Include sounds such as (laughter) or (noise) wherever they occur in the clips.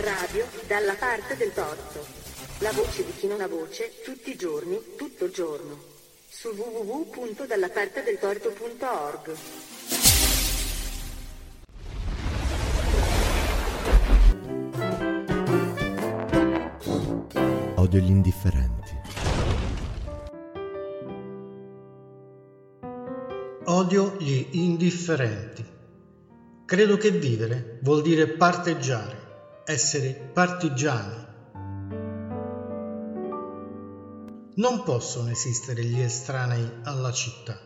Radio dalla parte del torto. La voce di chi non ha voce, tutti i giorni, tutto il giorno. Su www.dallapartedeltorto.org. Odio gli indifferenti. Odio gli indifferenti. Credo che vivere vuol dire parteggiare, essere partigiani. Non possono esistere gli estranei alla città.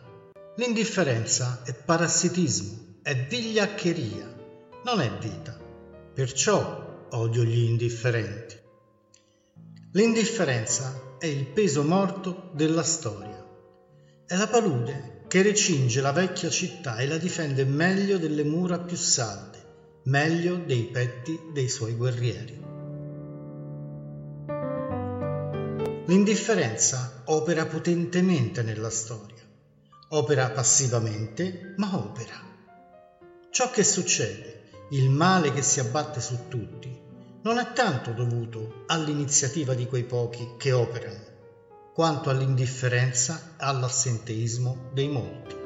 L'indifferenza è parassitismo, è vigliaccheria, non è vita. Perciò odio gli indifferenti. L'indifferenza è il peso morto della storia. È la palude che recinge la vecchia città e la difende meglio delle mura più salde, meglio dei petti dei suoi guerrieri. L'indifferenza opera potentemente nella storia, opera passivamente, ma opera. Ciò che succede, il male che si abbatte su tutti, non è tanto dovuto all'iniziativa di quei pochi che operano, quanto all'indifferenza e all'assenteismo dei molti.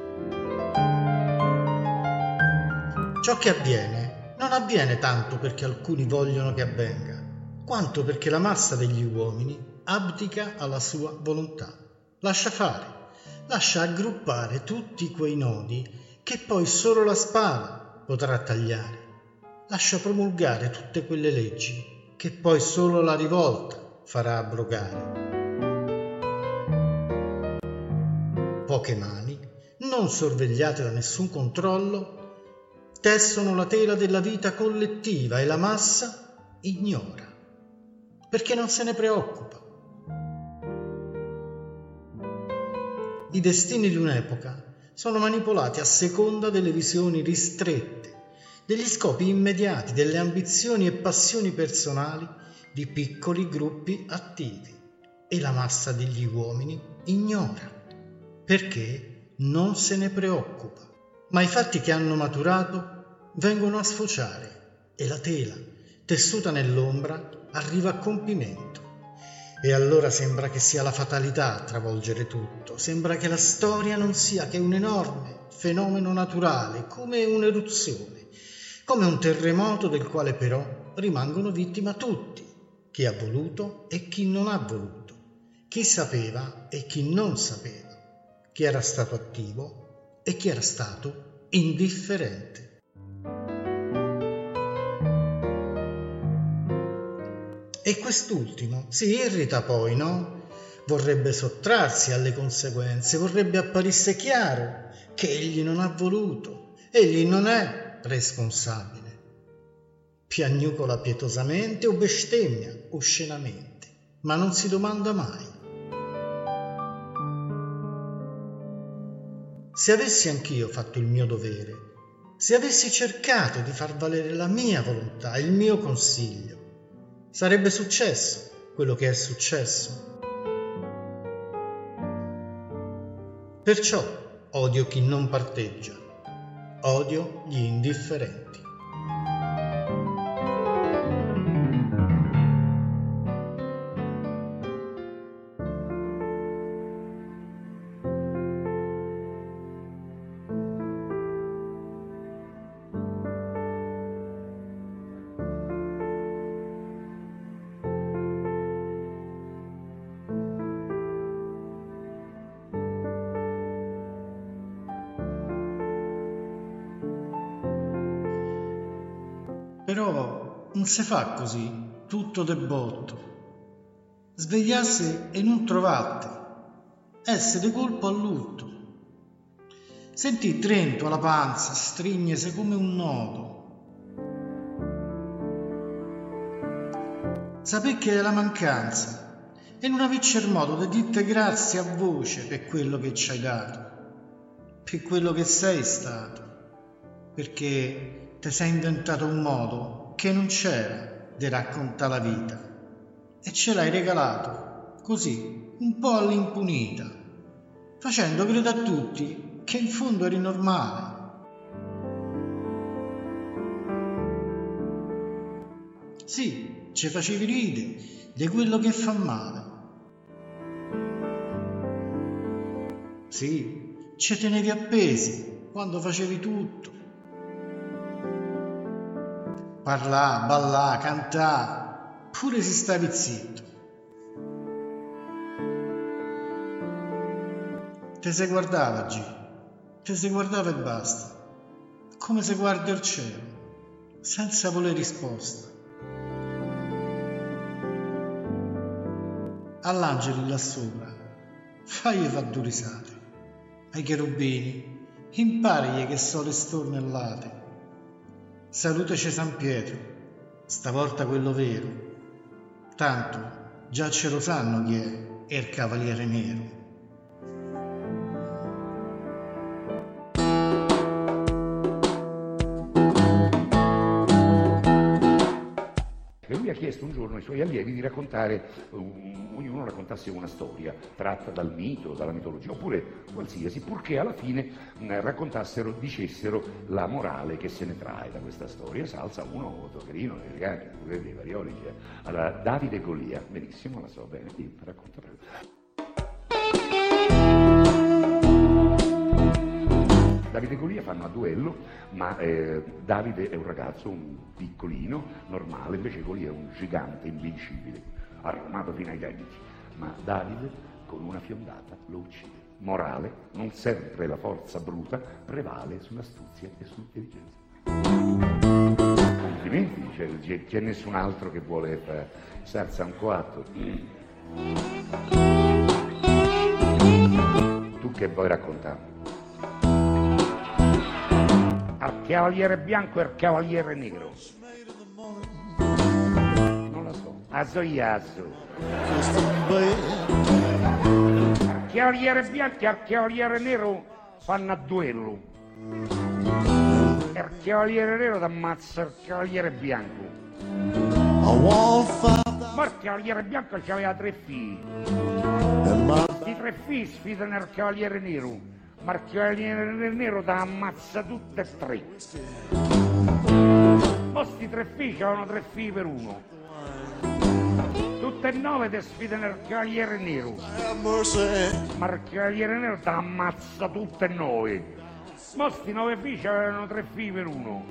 Ciò che avviene non avviene tanto perché alcuni vogliono che avvenga, quanto perché la massa degli uomini abdica alla sua volontà. Lascia fare, lascia aggruppare tutti quei nodi che poi solo la spada potrà tagliare lascia promulgare tutte quelle leggi che poi solo la rivolta farà abrogare. Poche mani, non sorvegliate da nessun controllo, tessono la tela della vita collettiva e la massa ignora, perché non se ne preoccupa. I destini di un'epoca sono manipolati a seconda delle visioni ristrette degli scopi immediati, delle ambizioni e passioni personali di piccoli gruppi attivi e la massa degli uomini ignora perché non se ne preoccupa. Ma i fatti che hanno maturato vengono a sfociare e la tela, tessuta nell'ombra, arriva a compimento. E allora sembra che sia la fatalità a travolgere tutto, sembra che la storia non sia che un enorme fenomeno naturale, come un'eruzione come un terremoto del quale però rimangono vittima tutti, chi ha voluto e chi non ha voluto, chi sapeva e chi non sapeva, chi era stato attivo e chi era stato indifferente. E quest'ultimo si irrita poi, no? Vorrebbe sottrarsi alle conseguenze, vorrebbe apparisse chiaro che egli non ha voluto, egli non è responsabile. Piagnucola pietosamente o bestemmia oscenamente, ma non si domanda mai. Se avessi anch'io fatto il mio dovere, se avessi cercato di far valere la mia volontà, il mio consiglio, sarebbe successo quello che è successo. Perciò odio chi non parteggia Odio gli indifferenti. Si fa così, tutto de botto. Svegliasse e non trovate, esse de colpo a lutto. Sentì Trento alla panza, strignese come un nodo. Sapè che è la mancanza e non il modo di dirti grazie a voce per quello che ci hai dato, per quello che sei stato, perché ti sei inventato un modo che non c'era di raccontare la vita e ce l'hai regalato così, un po' all'impunita, facendo credere a tutti che in fondo eri normale. Sì, ci facevi ridere di quello che fa male. Sì, ci tenevi appesi quando facevi tutto. Parlà, ballà, cantà, pure se stavi zitto. Te si guardava, G. Te si guardava e basta. Come se guarda il cielo, senza voler risposta. All'angeli là sopra, fagli fa due risate. Ai cherubini, imparigli che so le stornellate. Salutaci San Pietro, stavolta quello vero. Tanto già ce lo sanno chi è, è il cavaliere nero. Chiesto un giorno ai suoi allievi di raccontare, ognuno raccontasse una storia tratta dal mito, dalla mitologia, oppure qualsiasi, purché alla fine raccontassero, dicessero la morale che se ne trae da questa storia. Uno, Tocherino, elegante, dei varioli. Cioè. Allora, Davide Golia, benissimo, la so bene, racconta Davide e Golia fanno a duello, ma eh, Davide è un ragazzo, un piccolino, normale, invece Golia è un gigante invincibile, armato fino ai denti. Ma Davide con una fiondata lo uccide. Morale, non sempre la forza bruta prevale sull'astuzia e sull'intelligenza. Complimenti, c'è, c'è nessun altro che vuole fare sarza un coatto. Tu che vuoi raccontare? Al cavaliere bianco e al cavaliere nero. Non lo so, azoiazo. Al cavaliere bianco e al cavaliere nero fanno a duello. E il cavaliere nero ti ammazza il cavaliere bianco. Ma il cavaliere bianco aveva tre figli. Questi tre figli sfidano il cavaliere nero Marchioniere Nero da ammazza tutte e tre. Posti tre figli, avevano tre figli per uno. Tutte e nove te sfidano il cavaliere nero. Ma il cavaliere nero ti ammazza tutte e nove. Mosti nove figli avevano tre figli per uno.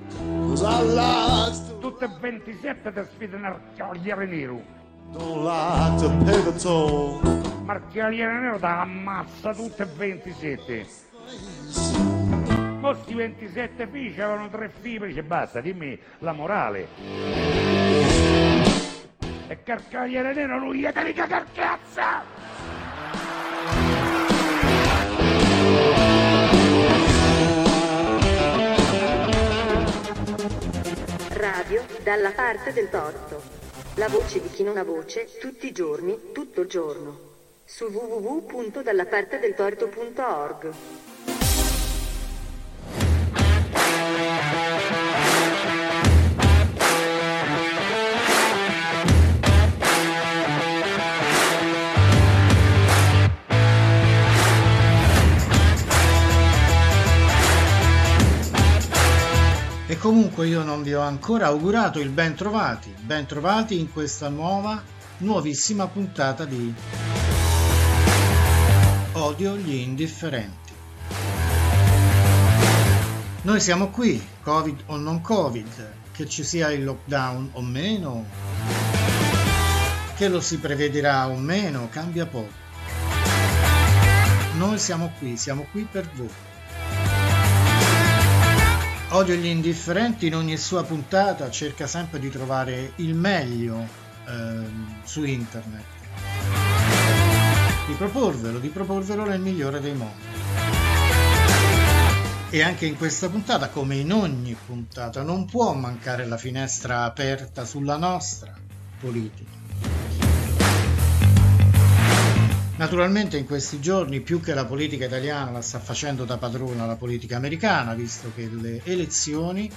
Tutte e 27 te sfidano il cavaliere nero. Ma il cavaliere nero ti ammazza tutte e 27. Questi 27 figli avevano tre figli, dice basta, dimmi la morale. E Carcagliere Nero lui gli mica carcazza! Radio dalla parte del torto. La voce di chi non ha voce, tutti i giorni, tutto il giorno. Su www.dallapartedeltorto.org. comunque io non vi ho ancora augurato il ben trovati, ben trovati in questa nuova, nuovissima puntata di Odio gli indifferenti. Noi siamo qui, Covid o non Covid, che ci sia il lockdown o meno, che lo si prevederà o meno, cambia poco. Noi siamo qui, siamo qui per voi. Odio gli indifferenti in ogni sua puntata cerca sempre di trovare il meglio eh, su internet. Di proporvelo, di proporvelo nel migliore dei modi. E anche in questa puntata, come in ogni puntata, non può mancare la finestra aperta sulla nostra politica. Naturalmente in questi giorni più che la politica italiana la sta facendo da padrona la politica americana, visto che le elezioni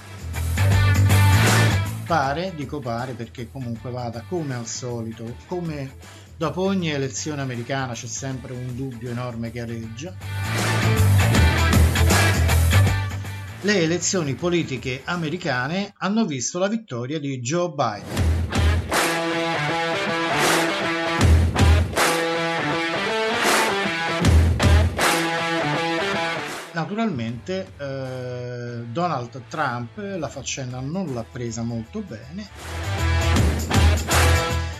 pare, dico pare perché comunque vada come al solito, come dopo ogni elezione americana c'è sempre un dubbio enorme che aleggia. Le elezioni politiche americane hanno visto la vittoria di Joe Biden naturalmente eh, Donald Trump la faccenda non l'ha presa molto bene,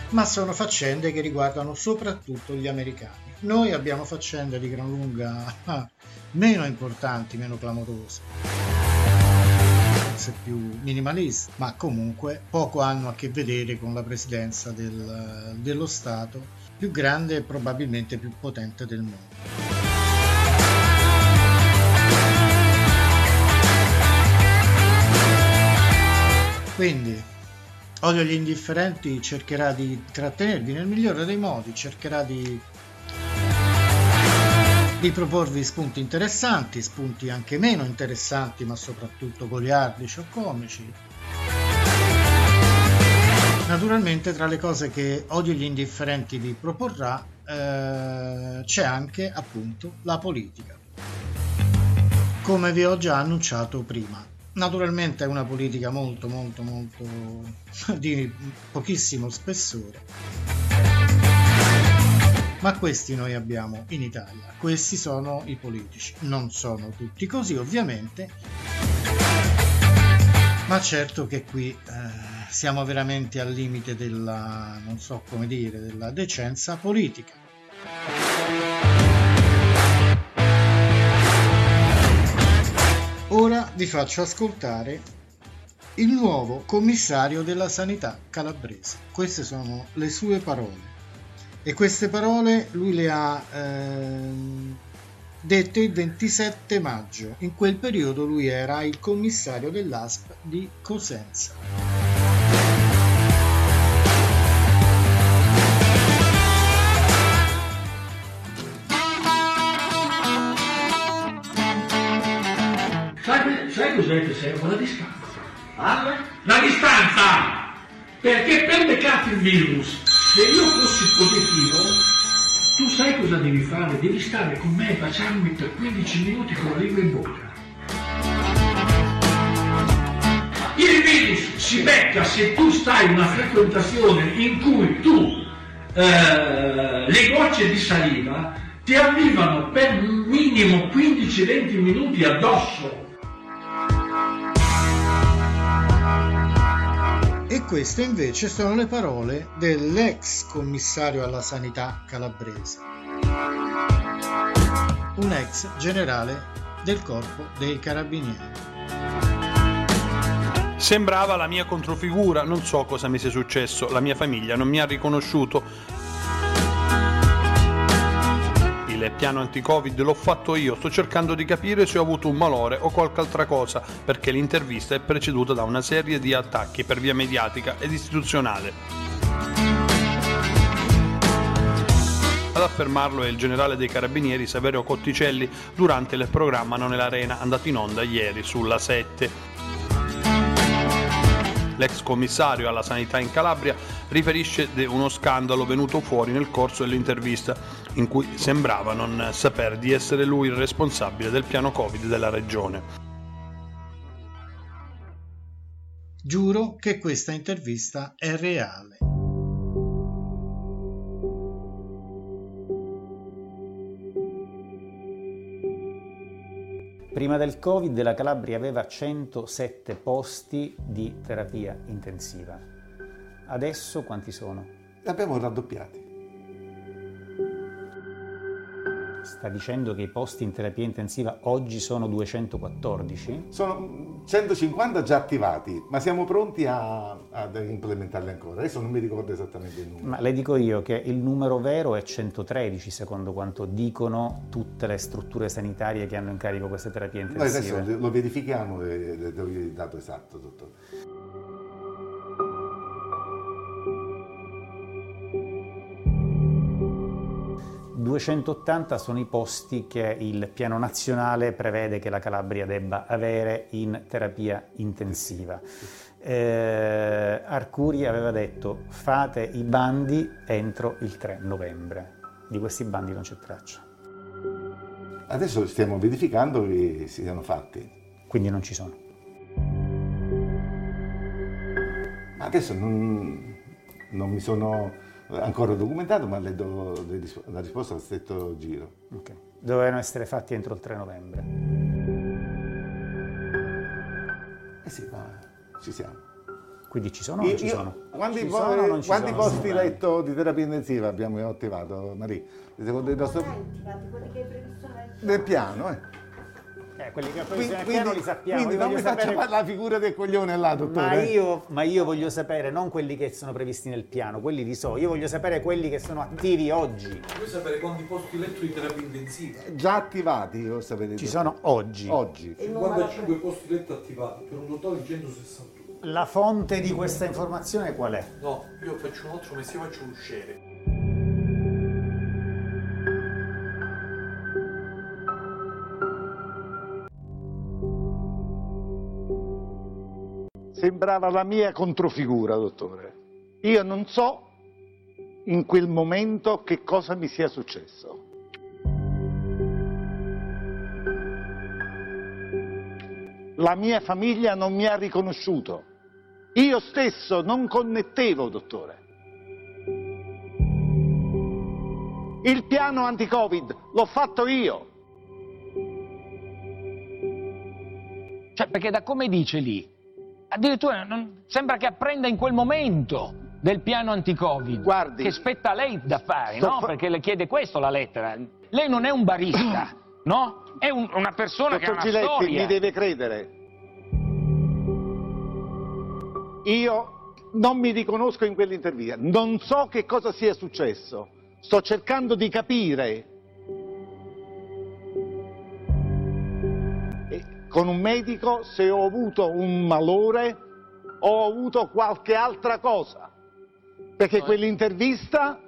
ma sono faccende che riguardano soprattutto gli americani. Noi abbiamo faccende di gran lunga (laughs) meno importanti, meno clamorose, forse più minimaliste, ma comunque poco hanno a che vedere con la presidenza del, dello Stato più grande e probabilmente più potente del mondo. Quindi Odio gli indifferenti cercherà di trattenervi nel migliore dei modi, cercherà di, di proporvi spunti interessanti, spunti anche meno interessanti, ma soprattutto goliardici o comici. Naturalmente tra le cose che Odio gli indifferenti vi proporrà eh, c'è anche appunto la politica, come vi ho già annunciato prima. Naturalmente è una politica molto molto molto (laughs) di pochissimo spessore. Ma questi noi abbiamo in Italia, questi sono i politici. Non sono tutti così ovviamente, ma certo che qui eh, siamo veramente al limite della, non so come dire, della decenza politica. Ora vi faccio ascoltare il nuovo commissario della sanità calabrese. Queste sono le sue parole. E queste parole lui le ha eh, dette il 27 maggio. In quel periodo lui era il commissario dell'ASP di Cosenza. Che serve? La distanza. Ah? La distanza! Perché per beccarti il virus, se io fossi positivo, tu sai cosa devi fare? Devi stare con me e baciarmi per 15 minuti con la lingua in bocca. Il virus si becca se tu stai in una frequentazione in cui tu eh, le gocce di saliva ti arrivano per minimo 15-20 minuti addosso Queste invece sono le parole dell'ex commissario alla sanità calabrese, un ex generale del corpo dei carabinieri. Sembrava la mia controfigura, non so cosa mi sia successo, la mia famiglia non mi ha riconosciuto, il piano anti-Covid l'ho fatto io, sto cercando di capire se ho avuto un malore o qualche altra cosa, perché l'intervista è preceduta da una serie di attacchi per via mediatica ed istituzionale. Ad affermarlo è il generale dei carabinieri Saverio Cotticelli durante il programma Non è l'Arena andato in onda ieri sulla 7 l'ex commissario alla sanità in Calabria, riferisce di uno scandalo venuto fuori nel corso dell'intervista, in cui sembrava non saper di essere lui il responsabile del piano Covid della regione. Giuro che questa intervista è reale. Prima del Covid la Calabria aveva 107 posti di terapia intensiva. Adesso quanti sono? Abbiamo raddoppiati. Sta dicendo che i posti in terapia intensiva oggi sono 214? Sono 150 già attivati, ma siamo pronti a, ad implementarli ancora. Adesso non mi ricordo esattamente il numero. Ma le dico io che il numero vero è 113, secondo quanto dicono tutte le strutture sanitarie che hanno in carico queste terapie intensive. Noi adesso lo verifichiamo e do il dato esatto, dottore. 280 sono i posti che il piano nazionale prevede che la Calabria debba avere in terapia intensiva. Eh, Arcuri aveva detto fate i bandi entro il 3 novembre. Di questi bandi non c'è traccia. Adesso stiamo verificando che si siano fatti. Quindi non ci sono. Adesso non, non mi sono ancora documentato, ma le do la risposta a stretto giro. Okay. Dovevano essere fatti entro il 3 novembre. Eh sì, ma ci siamo. Quindi ci sono o non ci sono? Quanti, ci po- sono, non ci quanti sono, posti sono letto di terapia intensiva abbiamo attivato, Maria? Secondo il nostro... Nel piano, eh. Eh, quelli che poi Quindi, piano li sappiamo. quindi non voglio mi faccia sapere- fare la figura del coglione là, dottore. Ma io, ma io voglio sapere non quelli che sono previsti nel piano, quelli li so, io voglio sapere quelli che sono attivi oggi. Vuoi sapere quanti posti letto di terapia intensiva? Già attivati, lo sapete. Ci sono oggi. Oggi. 55 posti letto attivati per un totale di 161. La fonte di questa informazione qual è? No, io faccio un altro mestiere, faccio l'usciere. Sembrava la mia controfigura, dottore. Io non so in quel momento che cosa mi sia successo. La mia famiglia non mi ha riconosciuto. Io stesso non connettevo, dottore. Il piano anti-Covid l'ho fatto io. Cioè, perché da come dice lì, addirittura non- sembra che apprenda in quel momento del piano anti-Covid. Guardi. Che spetta a lei da fare, no? fa- Perché le chiede questo la lettera. Lei non è un barista, (clears throat) no? È un- una persona che ha Dottor una Giletti, storia. mi deve credere. Io non mi riconosco in quell'intervista, non so che cosa sia successo, sto cercando di capire. Con un medico se ho avuto un malore o ho avuto qualche altra cosa, perché quell'intervista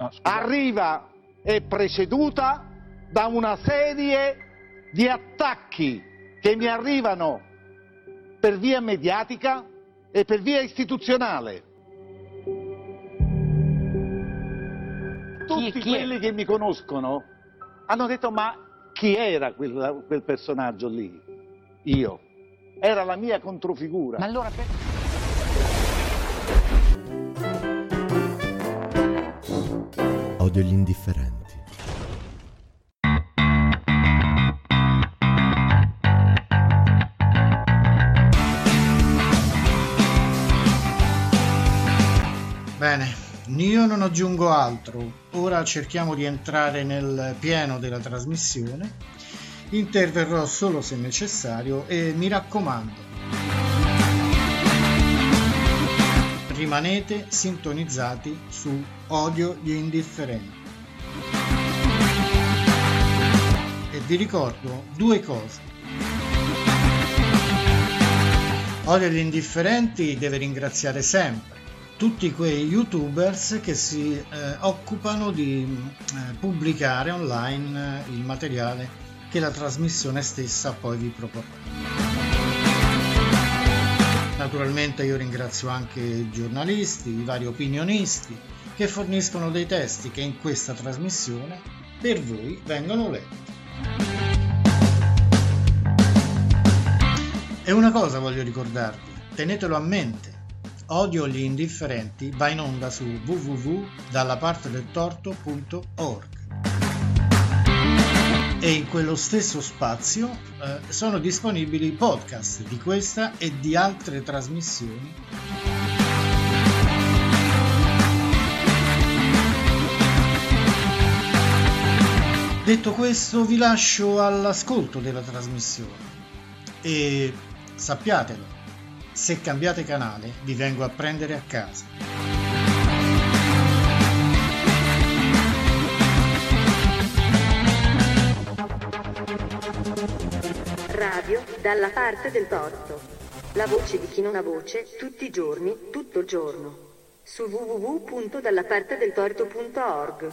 No, arriva è preceduta da una serie di attacchi che mi arrivano per via mediatica e per via istituzionale. Tutti chi è? quelli che mi conoscono hanno detto ma chi era quel, quel personaggio lì? Io. Era la mia controfigura. Ma allora per- Odio gli indifferenti. Bene, io non aggiungo altro. Ora cerchiamo di entrare nel pieno della trasmissione. Interverrò solo se necessario e mi raccomando, rimanete sintonizzati su Odio gli indifferenti. E vi ricordo due cose. Odio gli indifferenti deve ringraziare sempre tutti quei youtubers che si eh, occupano di eh, pubblicare online eh, il materiale che la trasmissione stessa poi vi proporrà. Naturalmente io ringrazio anche i giornalisti, i vari opinionisti che forniscono dei testi che in questa trasmissione per voi vengono letti. E una cosa voglio ricordarvi, tenetelo a mente, Odio gli indifferenti va in onda su www.dallapartedeltorto.org e in quello stesso spazio eh, sono disponibili i podcast di questa e di altre trasmissioni Detto questo vi lascio all'ascolto della trasmissione e sappiatelo, se cambiate canale vi vengo a prendere a casa. Dalla parte del torto. La voce di chi non ha voce, tutti i giorni, tutto il giorno. Su www.dallapartedeltorto.org.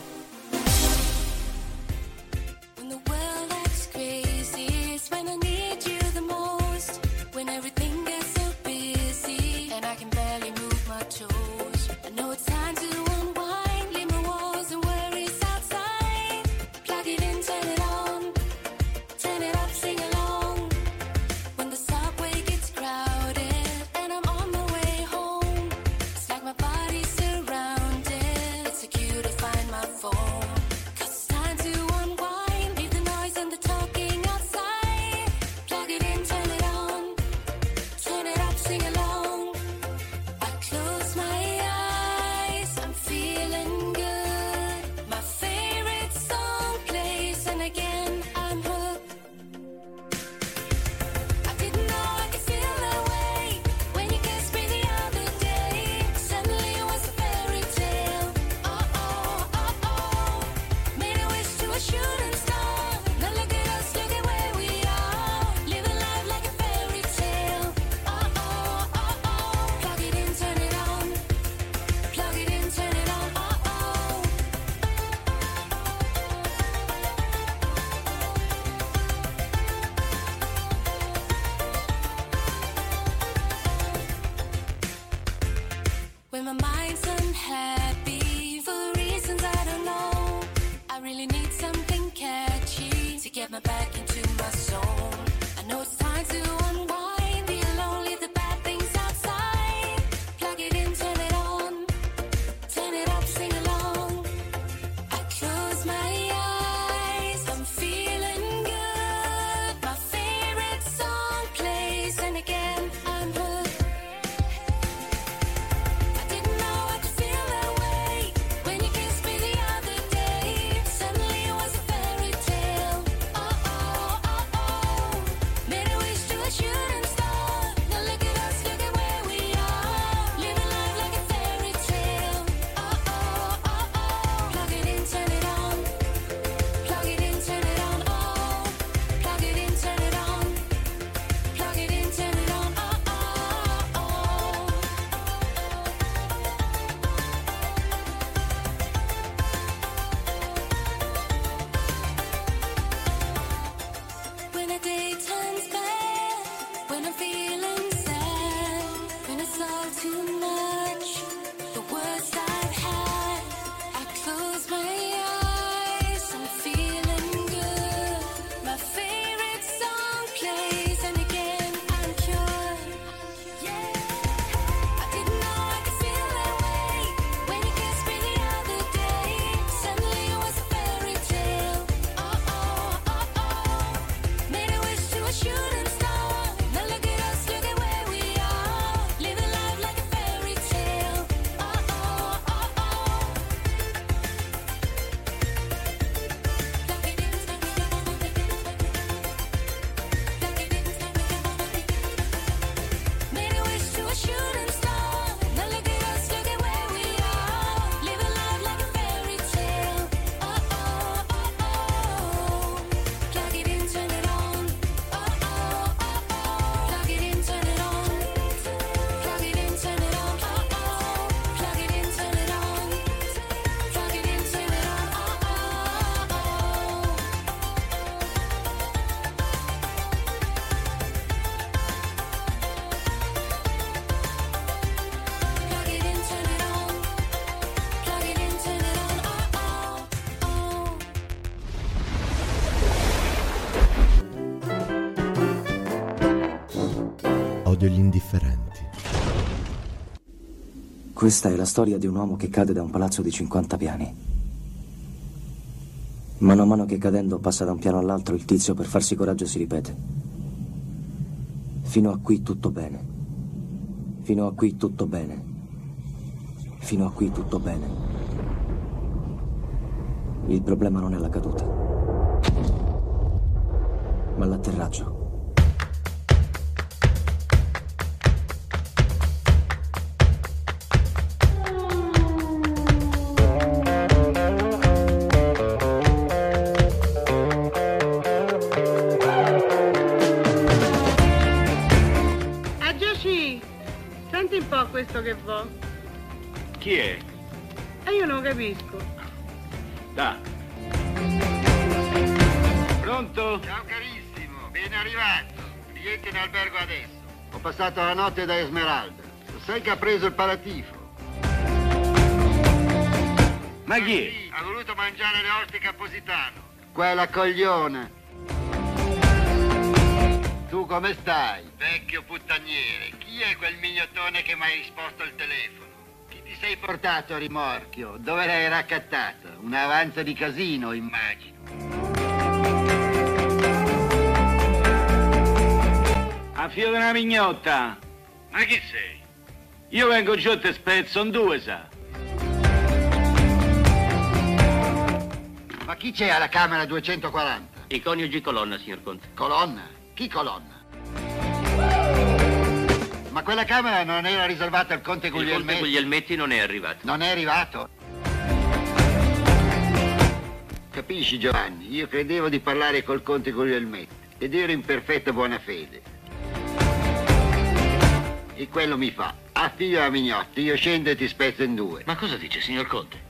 degli indifferenti. Questa è la storia di un uomo che cade da un palazzo di 50 piani. Mano a mano che cadendo passa da un piano all'altro, il tizio per farsi coraggio si ripete. Fino a qui tutto bene. Fino a qui tutto bene. Fino a qui tutto bene. Il problema non è la caduta, ma l'atterraggio. passato la notte da Esmeralda. Lo sai che ha preso il paratifo? Ma chi è? Ha voluto mangiare le ostiche a Positano. Quella cogliona. Tu come stai? Vecchio puttaniere, chi è quel mignotone che mi ha risposto al telefono? Chi ti sei portato a rimorchio? Dove l'hai raccattato? Un avanzo di casino, immagino. a fio di una mignotta. Ma chi sei? Io vengo giù e te spezzo, sono due, sa. Ma chi c'è alla Camera 240? I coniugi Colonna, signor Conte. Colonna? Chi Colonna? Ma quella Camera non era riservata al Conte Guglielmetti? Il Conte Guglielmetti non è arrivato. Non è arrivato? Capisci, Giovanni, io credevo di parlare col Conte Guglielmetti ed ero in perfetta buona fede. E quello mi fa, ah figlio a mignotti, io scendo e ti spezzo in due. Ma cosa dice, signor Conte?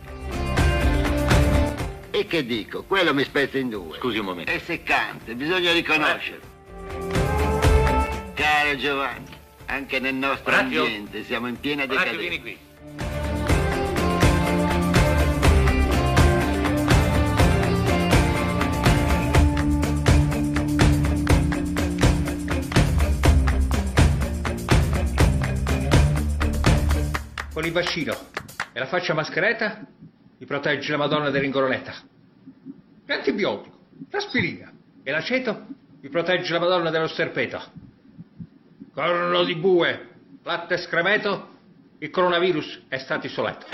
E che dico, quello mi spezza in due. Scusi un momento. È seccante, bisogna riconoscerlo. Caro Giovanni, anche nel nostro Orazio? ambiente siamo in piena Orazio, decadenza. vieni qui. Con il vaccino e la faccia mascheretta mi protegge la Madonna dell'Ingoronetta. L'antibiotico, l'aspirina e l'aceto mi protegge la Madonna dello sterpeto. Corno di bue, latte e scremeto, il coronavirus è stato isolato.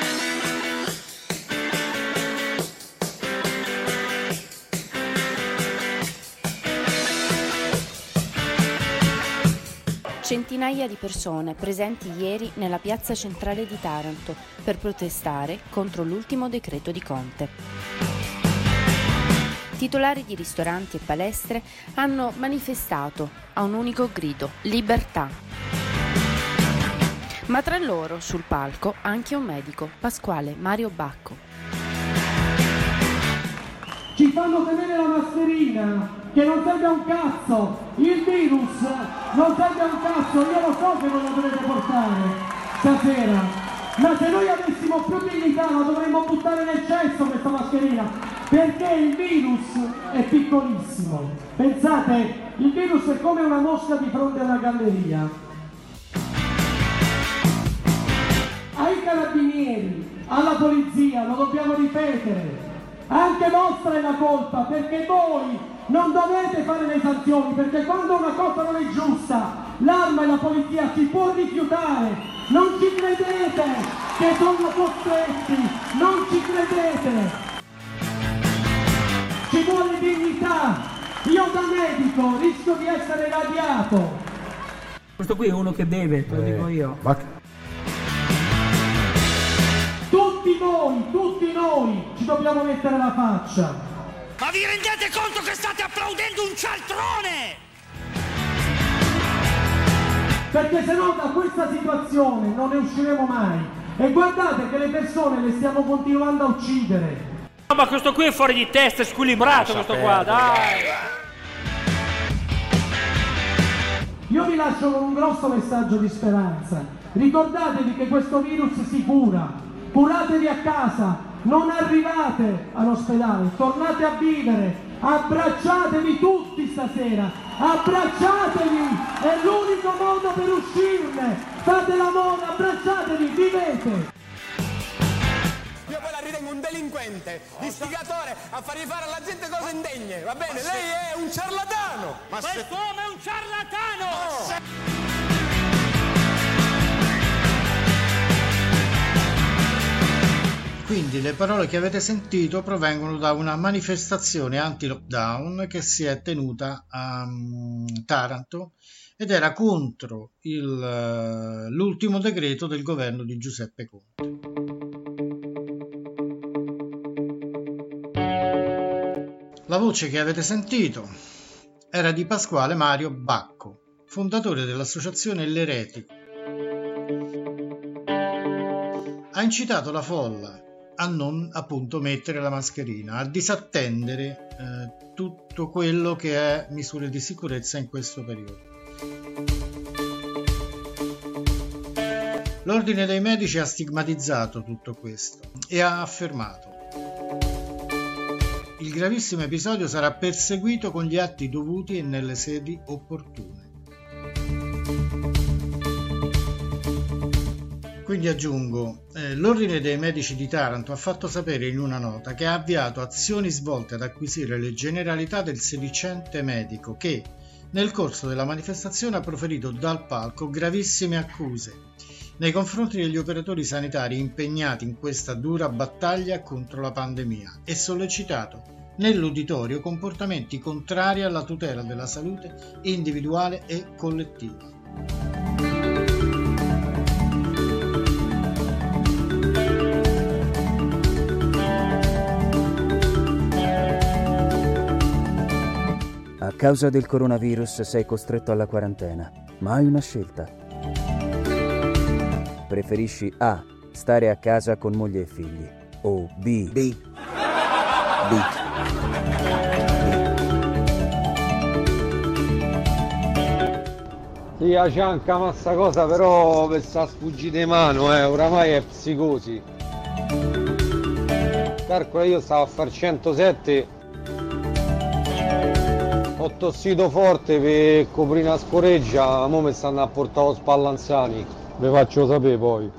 Centinaia di persone presenti ieri nella piazza centrale di Taranto per protestare contro l'ultimo decreto di Conte. Titolari di ristoranti e palestre hanno manifestato a un unico grido, libertà. Ma tra loro, sul palco, anche un medico, Pasquale Mario Bacco. Ci fanno tenere la mascherina che non serve a un cazzo, il virus non serve a un cazzo, io lo so che voi la dovete portare stasera, ma se noi avessimo più dignità la dovremmo buttare nel cesso questa mascherina, perché il virus è piccolissimo. Pensate, il virus è come una mosca di fronte a una galleria. Ai carabinieri, alla polizia, lo dobbiamo ripetere, anche vostra è la colpa perché voi non dovete fare le sanzioni perché quando una cosa non è giusta l'arma e la polizia si può rifiutare. Non ci credete che sono costretti? Non ci credete? Ci vuole dignità. Io da medico rischio di essere radiato. Questo qui è uno che deve, te lo dico io. Tutti noi tutti noi ci dobbiamo mettere la faccia Ma vi rendete conto che state applaudendo un cialtrone? perché se no da questa situazione non ne usciremo mai e guardate che le persone le stiamo continuando a uccidere No, ma questo qui è fuori di testa, è squilibrato questo qua, dai. Io vi lascio con un grosso messaggio di speranza. Ricordatevi che questo virus si cura. Curatevi a casa, non arrivate all'ospedale, tornate a vivere. Abbracciatevi tutti stasera. Abbracciatevi! È l'unico modo per uscirne. Fate l'amore, abbracciatevi, vivete. Io poi la ritengo un delinquente, istigatore a far rifare alla gente cose indegne, va bene? Lei è un ciarlatano! Ma Quest'uomo è un ciarlatano! Quindi le parole che avete sentito provengono da una manifestazione anti-lockdown che si è tenuta a mm, Taranto ed era contro il, eh, l'ultimo decreto del governo di Giuseppe Conte. La voce che avete sentito era di Pasquale Mario Bacco, fondatore dell'associazione L'Eretico. Ha incitato la folla a non appunto mettere la mascherina, a disattendere eh, tutto quello che è misure di sicurezza in questo periodo. L'ordine dei medici ha stigmatizzato tutto questo e ha affermato il gravissimo episodio sarà perseguito con gli atti dovuti e nelle sedi opportune. Quindi aggiungo, eh, l'Ordine dei Medici di Taranto ha fatto sapere in una nota che ha avviato azioni svolte ad acquisire le generalità del sedicente medico che, nel corso della manifestazione ha proferito dal palco gravissime accuse nei confronti degli operatori sanitari impegnati in questa dura battaglia contro la pandemia e sollecitato nell'uditorio comportamenti contrari alla tutela della salute individuale e collettiva. A causa del coronavirus sei costretto alla quarantena, ma hai una scelta. Preferisci A. Stare a casa con moglie e figli o B. B. B. Sì, a cianca ma sta cosa però per sta sfuggita di mano, eh, oramai è psicosi. Calcola io stavo a far 107 ho tossito forte per coprire una scoreggia, mo mi stanno a portare a Spallanzani. Vi faccio sapere poi.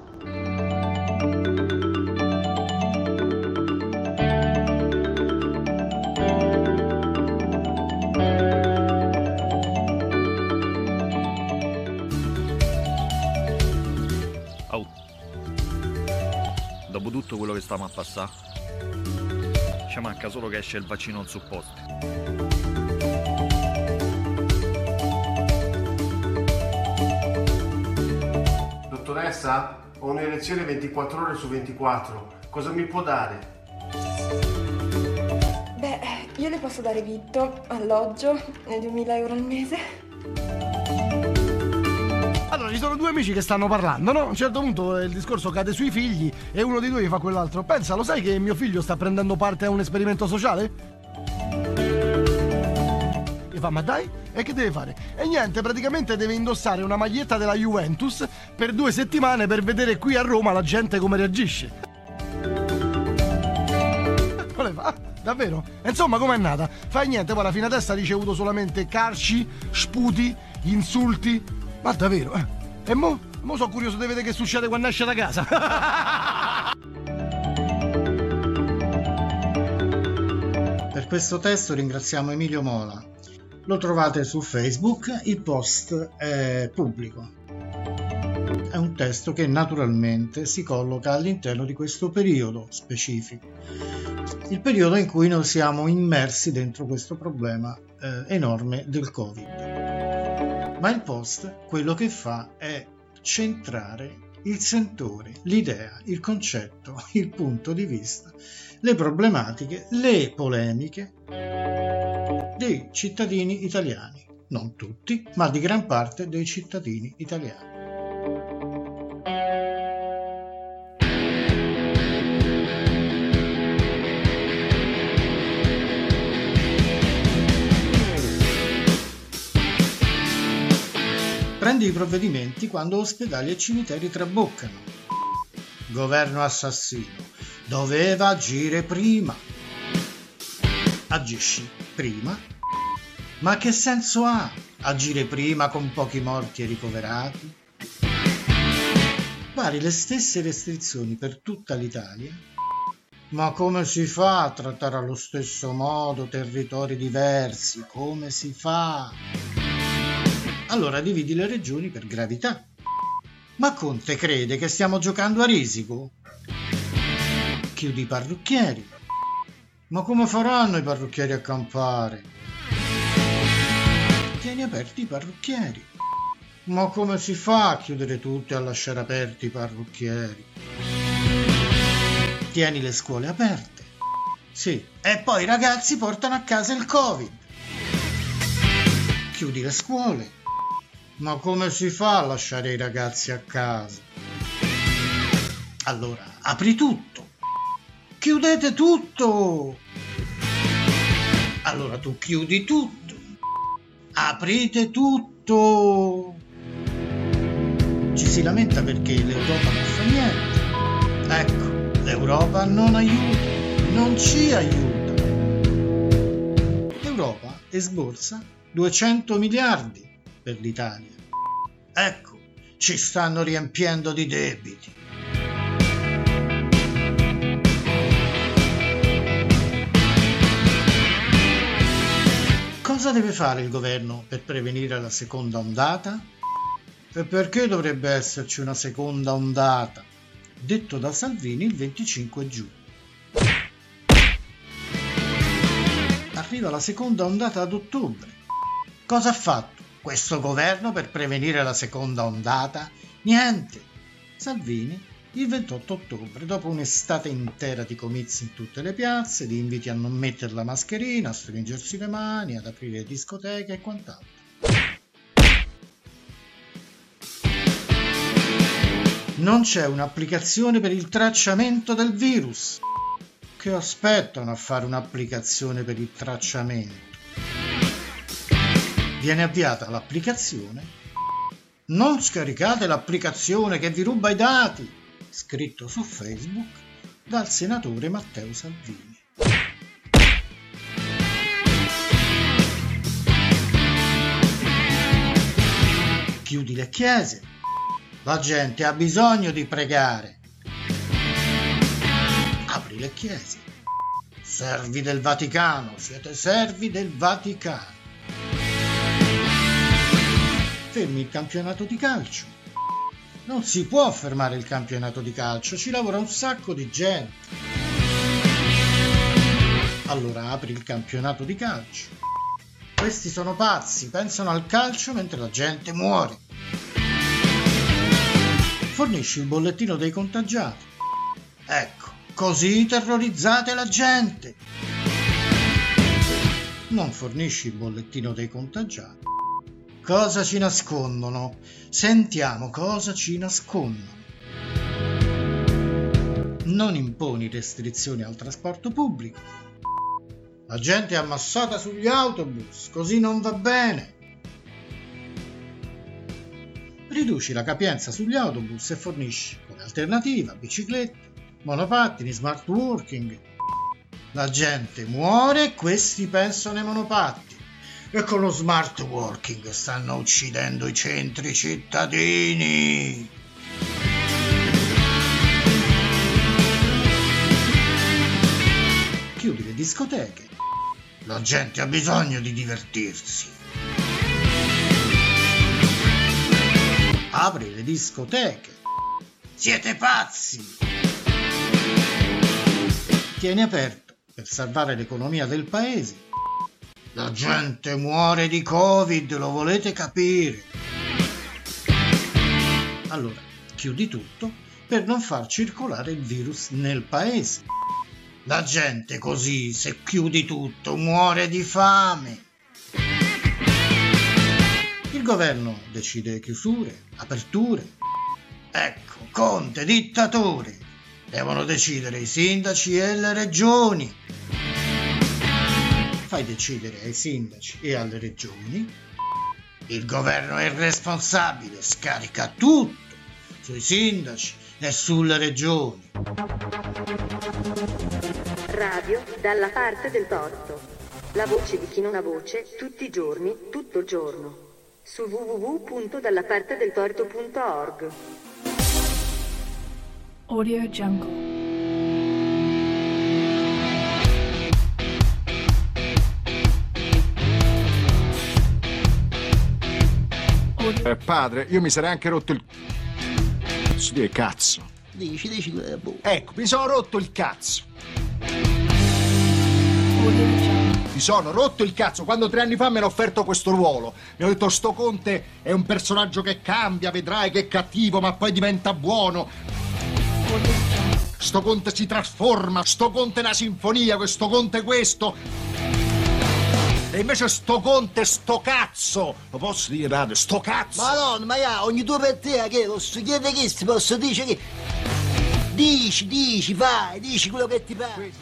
Dopo tutto quello che stiamo a passare, ci manca solo che esce il vaccino al supposto. Dottoressa, ho un'erezione 24 ore su 24. Cosa mi può dare? Beh, io le posso dare vitto, alloggio e 2000 euro al mese. Allora, ci sono due amici che stanno parlando, no? A un certo punto il discorso cade sui figli e uno di due gli fa quell'altro. Pensa, lo sai che mio figlio sta prendendo parte a un esperimento sociale? Fa, ma dai, e che deve fare? E niente, praticamente deve indossare una maglietta della Juventus per due settimane per vedere qui a Roma la gente come reagisce. (laughs) Quale fa? Davvero? Insomma, com'è nata? Fai niente, poi alla fine testa ha ricevuto solamente carci, sputi, insulti. Ma davvero? eh? E mo? Mo sono curioso di vedere che succede quando esce da casa. (laughs) Per questo testo ringraziamo Emilio Mola. Lo trovate su Facebook, il post è pubblico. È un testo che naturalmente si colloca all'interno di questo periodo specifico, il periodo in cui noi siamo immersi dentro questo problema eh, enorme del Covid. Ma il post quello che fa è centrare il sentore, l'idea, il concetto, (laughs) il punto di vista, le problematiche, le polemiche dei cittadini italiani. Non tutti, ma di gran parte dei cittadini italiani. Prendi i provvedimenti quando ospedali e cimiteri traboccano. Governo assassino. Doveva agire prima. Agisci prima? Ma che senso ha agire prima con pochi morti e ricoverati? Vari le stesse restrizioni per tutta l'Italia? Ma come si fa a trattare allo stesso modo territori diversi? Come si fa? Allora dividi le regioni per gravità. Ma Conte crede che stiamo giocando a risico? Chiudi i parrucchieri. Ma come faranno i parrucchieri a campare? Tieni aperti i parrucchieri. Ma come si fa a chiudere tutto e a lasciare aperti i parrucchieri? Tieni le scuole aperte. Sì, e poi i ragazzi portano a casa il Covid. Chiudi le scuole. Ma come si fa a lasciare i ragazzi a casa? Allora, apri tutto. Chiudete tutto. Allora tu chiudi tutto. Aprite tutto. Ci si lamenta perché l'Europa non fa niente. Ecco, l'Europa non aiuta, non ci aiuta. L'Europa esborsa 200 miliardi per l'Italia. Ecco, ci stanno riempiendo di debiti. Cosa deve fare il governo per prevenire la seconda ondata? E perché dovrebbe esserci una seconda ondata? Detto da Salvini il 25 giugno. Arriva la seconda ondata ad ottobre. Cosa ha fatto questo governo per prevenire la seconda ondata? Niente. Salvini il 28 ottobre, dopo un'estate intera di comizi in tutte le piazze, di inviti a non mettere la mascherina, a stringersi le mani, ad aprire discoteche e quant'altro. Non c'è un'applicazione per il tracciamento del virus. Che aspettano a fare un'applicazione per il tracciamento? Viene avviata l'applicazione. Non scaricate l'applicazione che vi ruba i dati, scritto su Facebook dal senatore Matteo Salvini. Chiudi le chiese. La gente ha bisogno di pregare. Apri le chiese. Servi del Vaticano, siete servi del Vaticano. Fermi il campionato di calcio. Non si può fermare il campionato di calcio, ci lavora un sacco di gente. Allora apri il campionato di calcio. Questi sono pazzi, pensano al calcio mentre la gente muore. Fornisci il bollettino dei contagiati. Ecco, così terrorizzate la gente. Non fornisci il bollettino dei contagiati. Cosa ci nascondono? Sentiamo cosa ci nascondono. Non imponi restrizioni al trasporto pubblico. La gente è ammassata sugli autobus, così non va bene. Riduci la capienza sugli autobus e fornisci come alternativa biciclette, monopattini, smart working. La gente muore e questi pensano ai monopattini e con lo smart working stanno uccidendo i centri cittadini. Chiudi le discoteche. La gente ha bisogno di divertirsi. Apri le discoteche. Siete pazzi! Tieni aperto per salvare l'economia del paese la gente muore di Covid, lo volete capire? Allora, chiudi tutto per non far circolare il virus nel paese. La gente così, se chiudi tutto, muore di fame. Il governo decide chiusure, aperture. Ecco, Conte, dittatore. Devono decidere i sindaci e le regioni fai decidere ai sindaci e alle regioni. Il governo è responsabile, scarica tutto sui sindaci e sulle regioni. Radio dalla parte del torto. La voce di chi non ha voce, tutti i giorni, tutto il giorno. Su www.dallapartedeltorto.org. Audio Jungle. Eh, padre, io mi sarei anche rotto il. Posso dire cazzo? Dici, dici, eh, boh. Ecco, mi sono rotto il cazzo. Mi sono rotto il cazzo quando tre anni fa mi hanno offerto questo ruolo. Mi hanno detto sto Conte è un personaggio che cambia, vedrai che è cattivo, ma poi diventa buono. Sto Conte si trasforma, sto Conte è una sinfonia, questo Conte è questo. E invece sto Conte, sto cazzo! Lo posso dire, padre? Sto cazzo! Madonna, ma ja, ogni due per te, che posso chiedere che si posso dire che... Dici, dici, fai, dici quello che ti pare.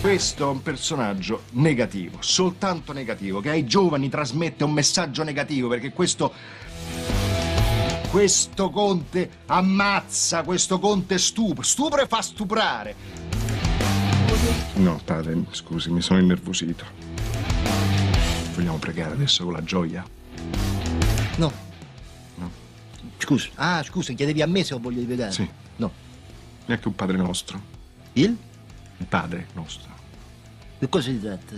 Questo è un personaggio negativo, soltanto negativo, che ai giovani trasmette un messaggio negativo, perché questo. Questo conte ammazza, questo conte stupra, stupra e fa stuprare. No, padre, scusi, mi sono innervosito. Vogliamo pregare adesso con la gioia? No. no. Scusa. Ah, scusa, chiedevi a me se ho voglia di pregare? Sì. No. Neanche un padre nostro. Il? Il padre nostro. Di cosa si tratta?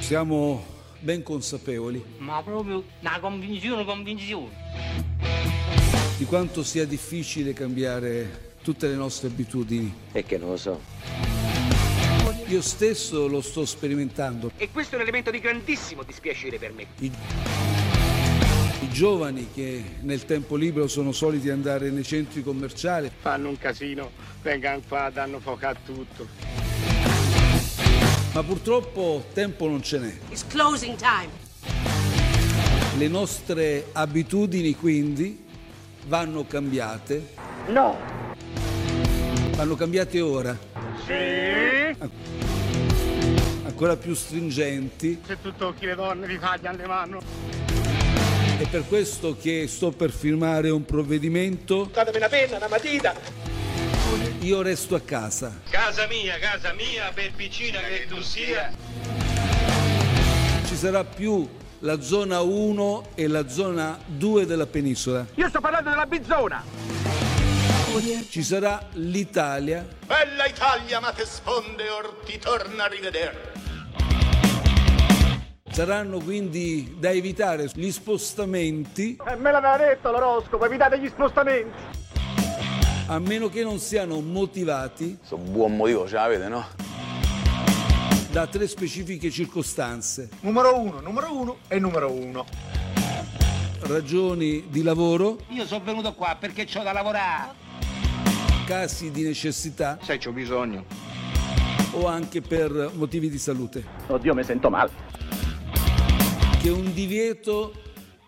Siamo ben consapevoli Ma proprio una convinzione, convinzione. di quanto sia difficile cambiare tutte le nostre abitudini. E che non lo so. Io stesso lo sto sperimentando. E questo è un elemento di grandissimo dispiacere per me. I, i giovani che nel tempo libero sono soliti andare nei centri commerciali Fanno un casino, vengano qua, danno fuoco a tutto. Ma purtroppo tempo non ce n'è. It's closing time. Le nostre abitudini quindi vanno cambiate. No. Vanno cambiate ora. Sì. Ancora più stringenti. Se tu tocchi le donne ti tagliano le mani. È per questo che sto per firmare un provvedimento. Datemi una penna, una matita. Io resto a casa. Casa mia, casa mia, per vicina che tu sia. Ci sarà più la zona 1 e la zona 2 della penisola. Io sto parlando della bizzona. Ci sarà l'Italia Bella Italia, ma che sponde or ti torna a rivedere. Saranno quindi da evitare gli spostamenti E me l'aveva detto l'oroscopo, evitate gli spostamenti. A meno che non siano motivati Sono buon motivo, ce l'avete, no? da tre specifiche circostanze. Numero uno, numero uno e numero uno. Ragioni di lavoro, Io sono venuto qua perché c'ho da lavorare. casi di necessità Sai, c'ho bisogno. o anche per motivi di salute. Oddio, mi sento male. Che un divieto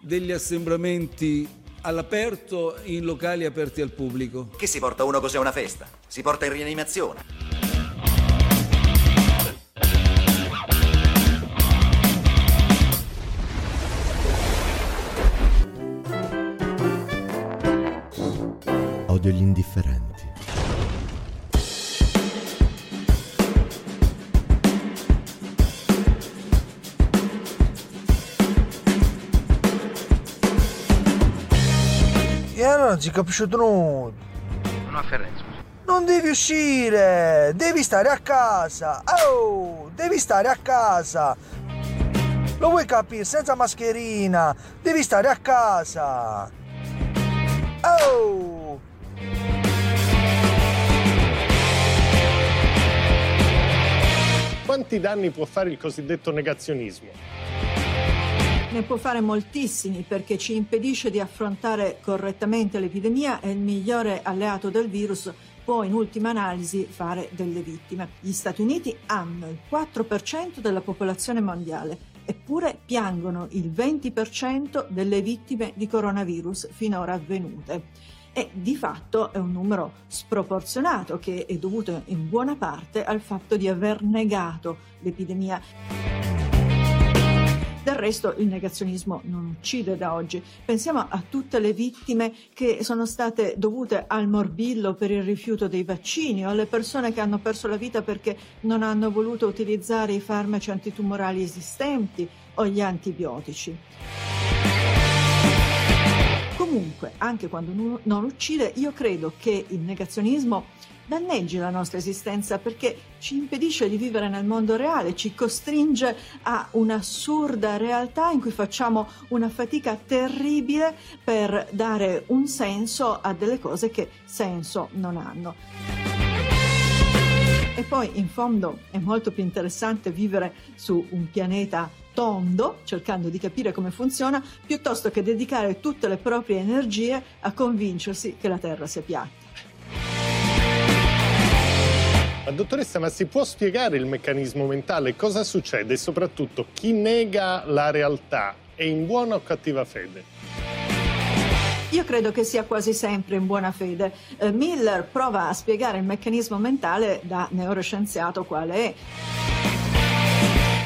degli assembramenti all'aperto in locali aperti al pubblico. Che si porta uno così a una festa? Si porta in rianimazione. Si capisce nulla. Non Ferrenzo. Non devi uscire, devi stare a casa. Oh, devi stare a casa. Lo vuoi capire? Senza mascherina. Devi stare a casa. Oh! Quanti danni può fare il cosiddetto negazionismo? Ne può fare moltissimi perché ci impedisce di affrontare correttamente l'epidemia e il migliore alleato del virus può in ultima analisi fare delle vittime. Gli Stati Uniti hanno il 4% della popolazione mondiale, eppure piangono il 20% delle vittime di coronavirus finora avvenute. E di fatto è un numero sproporzionato che è dovuto in buona parte al fatto di aver negato l'epidemia. Del resto il negazionismo non uccide da oggi. Pensiamo a tutte le vittime che sono state dovute al morbillo per il rifiuto dei vaccini o alle persone che hanno perso la vita perché non hanno voluto utilizzare i farmaci antitumorali esistenti o gli antibiotici. Comunque, anche quando non uccide, io credo che il negazionismo danneggi la nostra esistenza perché ci impedisce di vivere nel mondo reale, ci costringe a un'assurda realtà in cui facciamo una fatica terribile per dare un senso a delle cose che senso non hanno. E poi in fondo è molto più interessante vivere su un pianeta tondo, cercando di capire come funziona, piuttosto che dedicare tutte le proprie energie a convincersi che la Terra sia piatta. Ma dottoressa, ma si può spiegare il meccanismo mentale? Cosa succede? E soprattutto, chi nega la realtà è in buona o cattiva fede? Io credo che sia quasi sempre in buona fede. Eh, Miller prova a spiegare il meccanismo mentale da neuroscienziato quale è.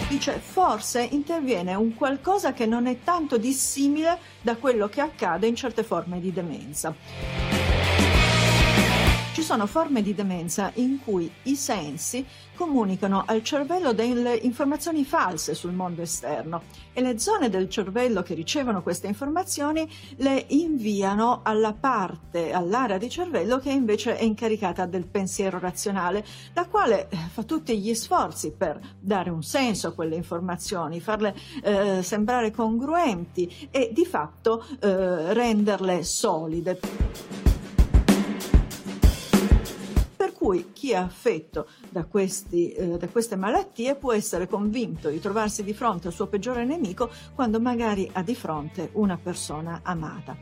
Dice, forse interviene un qualcosa che non è tanto dissimile da quello che accade in certe forme di demenza. Ci sono forme di demenza in cui i sensi comunicano al cervello delle informazioni false sul mondo esterno e le zone del cervello che ricevono queste informazioni le inviano alla parte, all'area di cervello che invece è incaricata del pensiero razionale, la quale eh, fa tutti gli sforzi per dare un senso a quelle informazioni, farle eh, sembrare congruenti e di fatto eh, renderle solide. Cui chi è affetto da, questi, eh, da queste malattie può essere convinto di trovarsi di fronte al suo peggiore nemico quando magari ha di fronte una persona amata.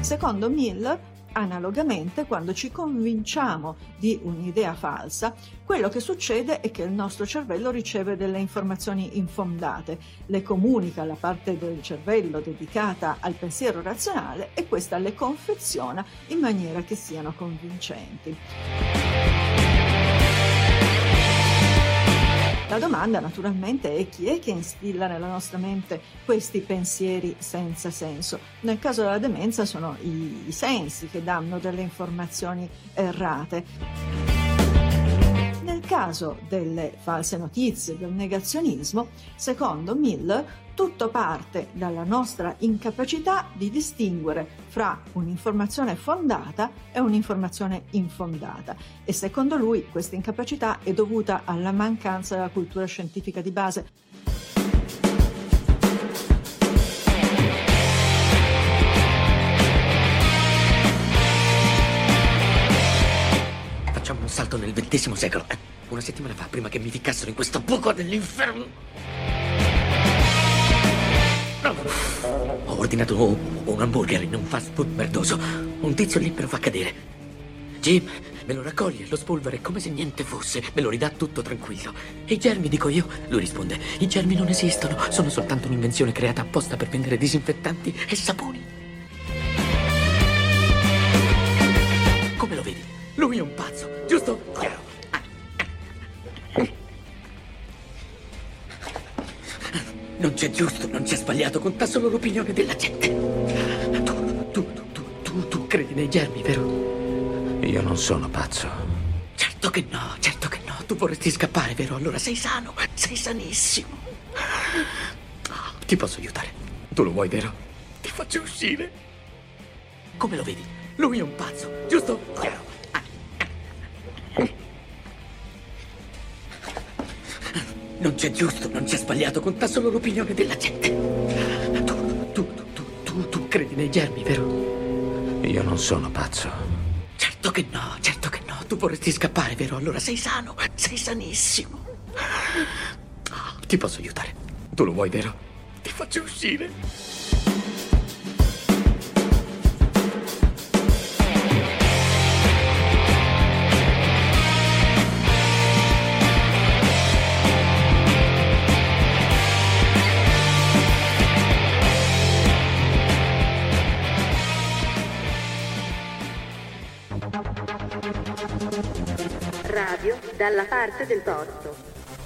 Secondo Miller, analogamente, quando ci convinciamo di un'idea falsa, quello che succede è che il nostro cervello riceve delle informazioni infondate, le comunica alla parte del cervello dedicata al pensiero razionale e questa le confeziona in maniera che siano convincenti. La domanda naturalmente è chi è che instilla nella nostra mente questi pensieri senza senso. Nel caso della demenza sono i, i sensi che danno delle informazioni errate. Caso delle false notizie, del negazionismo, secondo Miller, tutto parte dalla nostra incapacità di distinguere fra un'informazione fondata e un'informazione infondata e secondo lui questa incapacità è dovuta alla mancanza della cultura scientifica di base. Salto nel XX secolo. Eh, Una settimana fa, prima che mi ficcassero in questo buco dell'inferno. Ho ordinato un, hamburger in un fast food merdoso. Un tizio lì me lo fa cadere. Jim, me lo raccoglie, lo spolvere come se niente fosse, me lo ridà tutto tranquillo. E i germi, dico io? Lui risponde: I germi non esistono, sono soltanto un'invenzione creata apposta per vendere disinfettanti e saponi. Come lo vedi? Lui è un pazzo, giusto? Non c'è giusto, non c'è sbagliato, conta solo l'opinione della gente. Tu, tu, tu, tu, tu, tu credi nei germi, vero? Io non sono pazzo. Certo che no, certo che no. Tu vorresti scappare, vero? Allora sei sano, sei sanissimo. Ti posso aiutare. Tu lo vuoi, vero? Ti faccio uscire. Come lo vedi? Lui è un pazzo, giusto? Non c'è giusto, non c'è sbagliato, conta solo l'opinione della gente. Tu, tu, tu, tu, tu, tu credi nei germi, vero? Io non sono pazzo. Certo che no, certo che no. Tu vorresti scappare, vero? Allora sei sano, sei sanissimo. Ti posso aiutare. Tu lo vuoi, vero? Ti faccio uscire. Dalla parte del torto.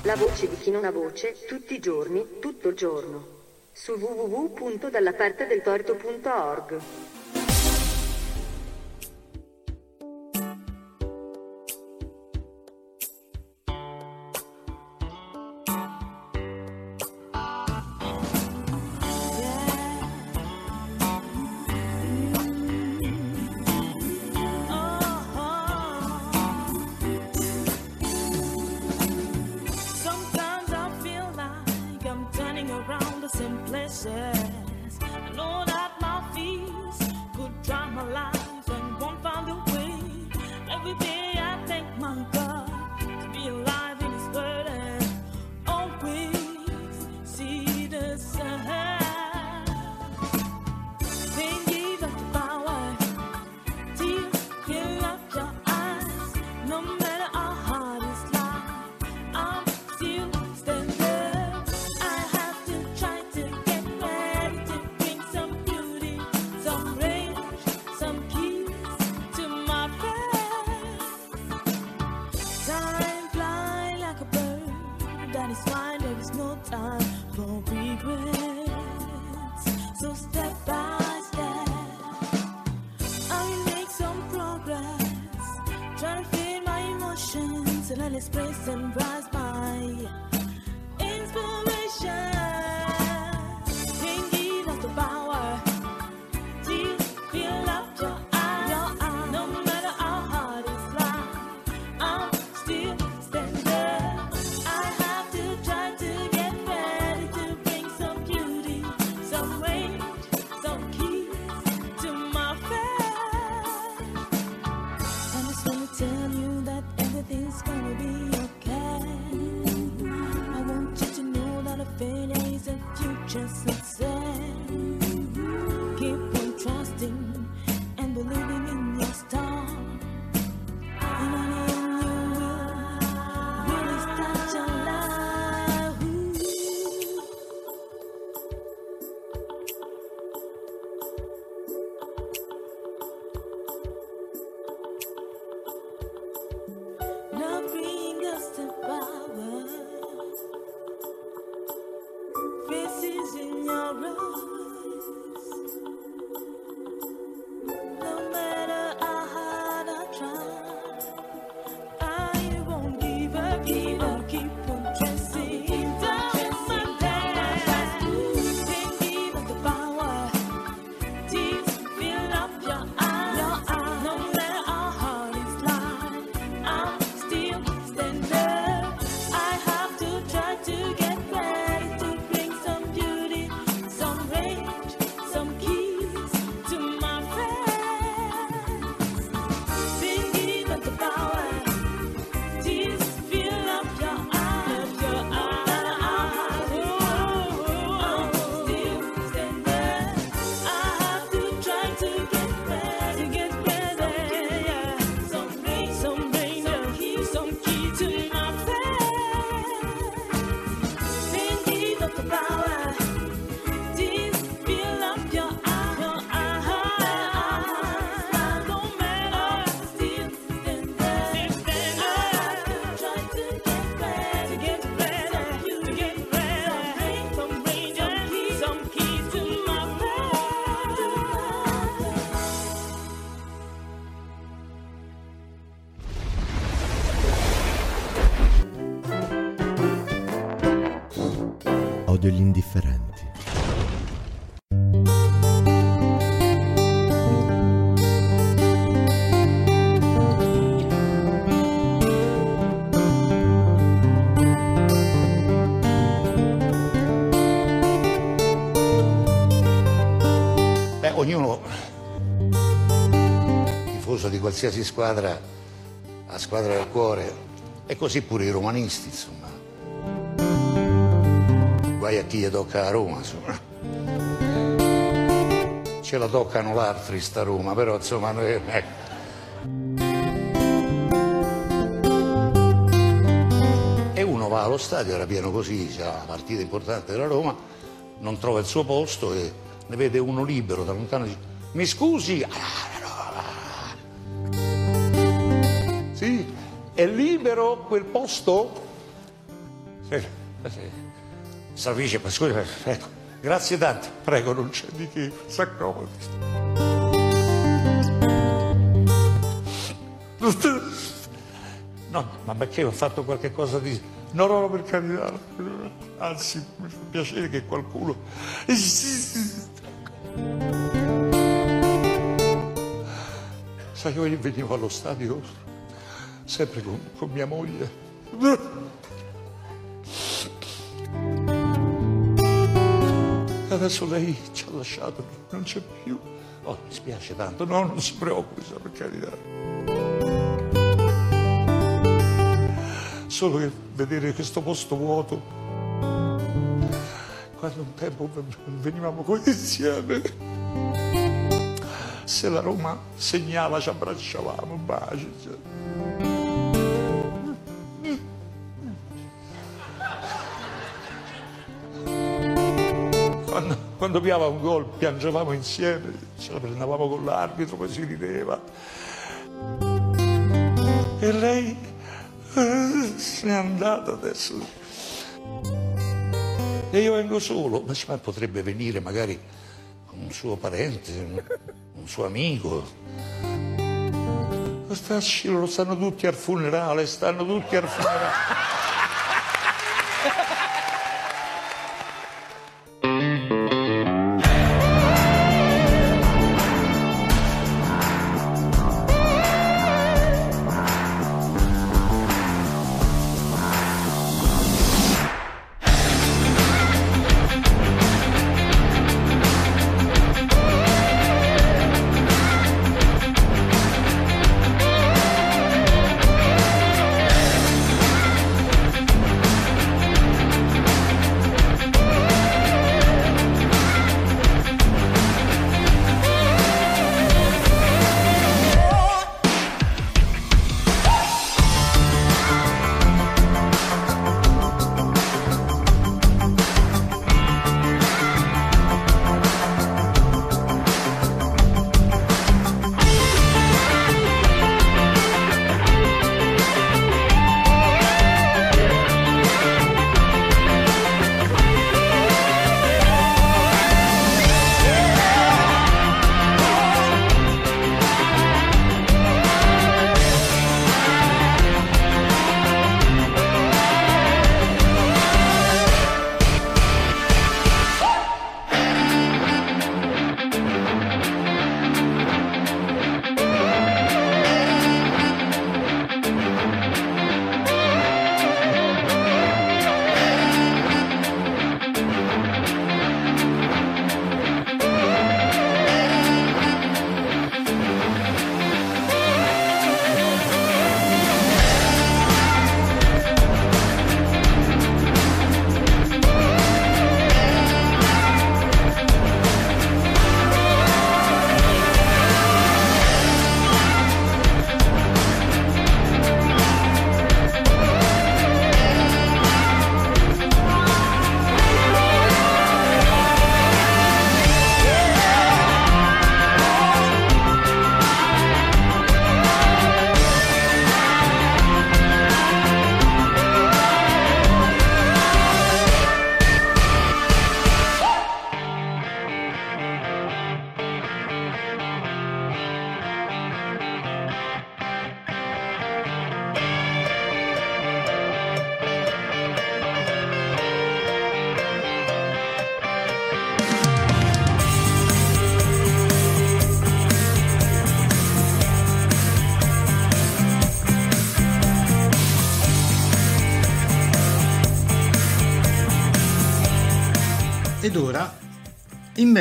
La voce di chi non ha voce, tutti i giorni, tutto il giorno. Su www.dallapartedeltorto.org. ognuno, tifoso di qualsiasi squadra, ha squadra del cuore, e così pure i romanisti, insomma. Guai a chi gli tocca a Roma, insomma. Ce la toccano l'altri sta Roma, però insomma, noi, ecco. E uno va allo stadio, era pieno così, c'è la partita importante della Roma, non trova il suo posto e ne vede uno libero da lontano e dice mi scusi? "Ah, Sì, è libero quel posto? Sì, sì. Salvice, ma scusi, ecco, grazie tante, prego, non c'è di che, s'accomodi. No, ma perché ho fatto qualche cosa di... No, no, no, per carità, anzi, mi fa piacere che qualcuno... Sai, io venivo allo stadio sempre con, con mia moglie. Adesso lei ci ha lasciato, non c'è più. Oh, mi spiace tanto. No, non si preoccupi, per carità. Solo che vedere questo posto vuoto, quando un tempo venivamo così insieme, se la Roma segnava ci abbracciavamo, baci. Quando, quando piava un gol piangevamo insieme, ce la prendevamo con l'arbitro, poi si rideva. E lei eh, se n'è andata adesso. E io vengo solo, ma potrebbe venire magari un suo parente, un, suo amico. Loro stanno tutti al funerale, stanno tutti al funerale.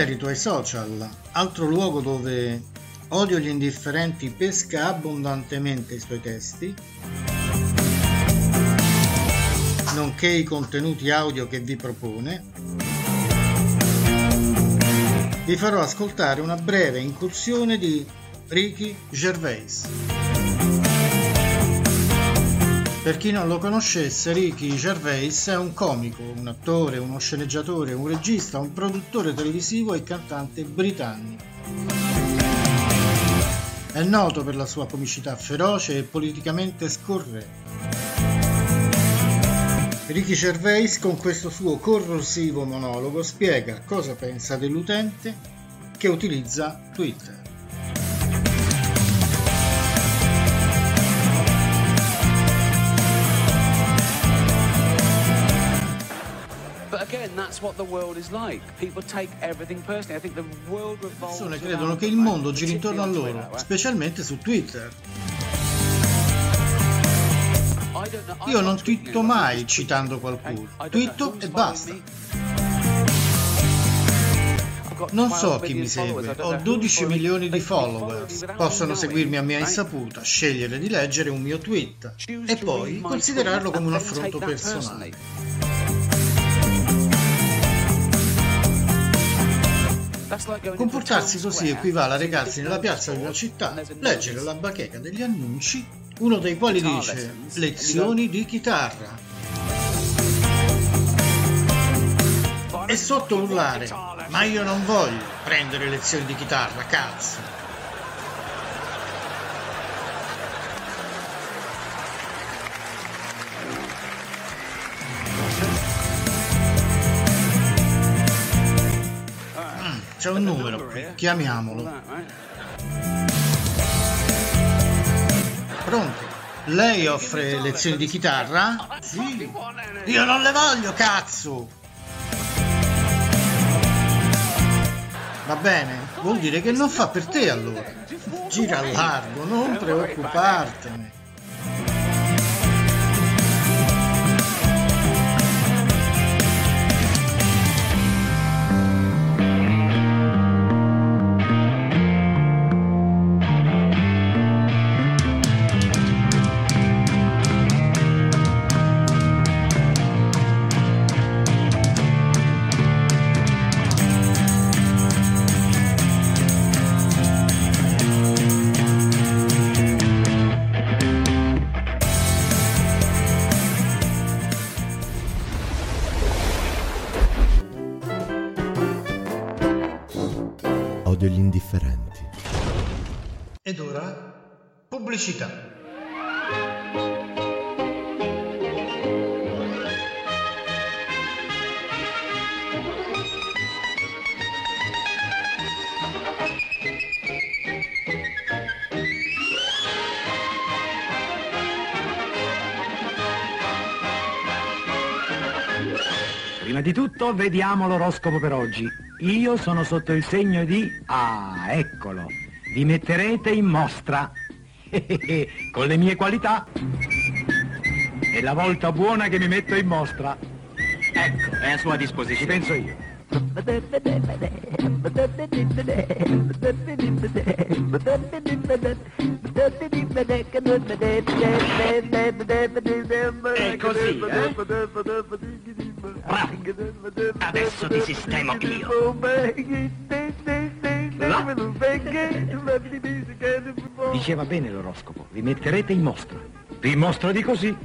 Merito ai social, altro luogo dove Odio gli indifferenti pesca abbondantemente i suoi testi, nonché i contenuti audio che vi propone, vi farò ascoltare una breve incursione di Ricky Gervais. Per chi non lo conoscesse, Ricky Gervais è un comico, un attore, uno sceneggiatore, un regista, un produttore televisivo e cantante britannico. È noto per la sua comicità feroce e politicamente scorretta. Ricky Gervais con questo suo corrosivo monologo spiega cosa pensa dell'utente che utilizza Twitter. Le persone credono che il mondo giri intorno a loro, specialmente su Twitter. Io non twitto mai citando qualcuno, twitto e basta. Non so chi mi segue, ho 12 milioni di followers, possono seguirmi a mia insaputa, scegliere di leggere un mio tweet e poi considerarlo come un affronto personale. Comportarsi così equivale a recarsi nella piazza una città, leggere la bacheca degli annunci, uno dei quali dice lezioni di chitarra. E sotto urlare, ma io non voglio prendere lezioni di chitarra, cazzo. C'è un numero chiamiamolo. pronto. Lei offre lezioni di chitarra? Sì. Io non le voglio, cazzo! Va bene, vuol dire che non fa per te allora. Gira a largo, non preoccupartene. Pubblicità. Prima di tutto vediamo l'oroscopo per oggi. Io sono sotto il segno di... Ah, eccolo. Vi metterete in mostra. (laughs) Con le mie qualità. È la volta buona che mi metto in mostra. Ecco, è a sua disposizione. Ci penso io. È così, eh? Bravo. Adesso ti sistemo io. Diceva bene l'oroscopo. Vi metterete in mostra. Vi mostro di così.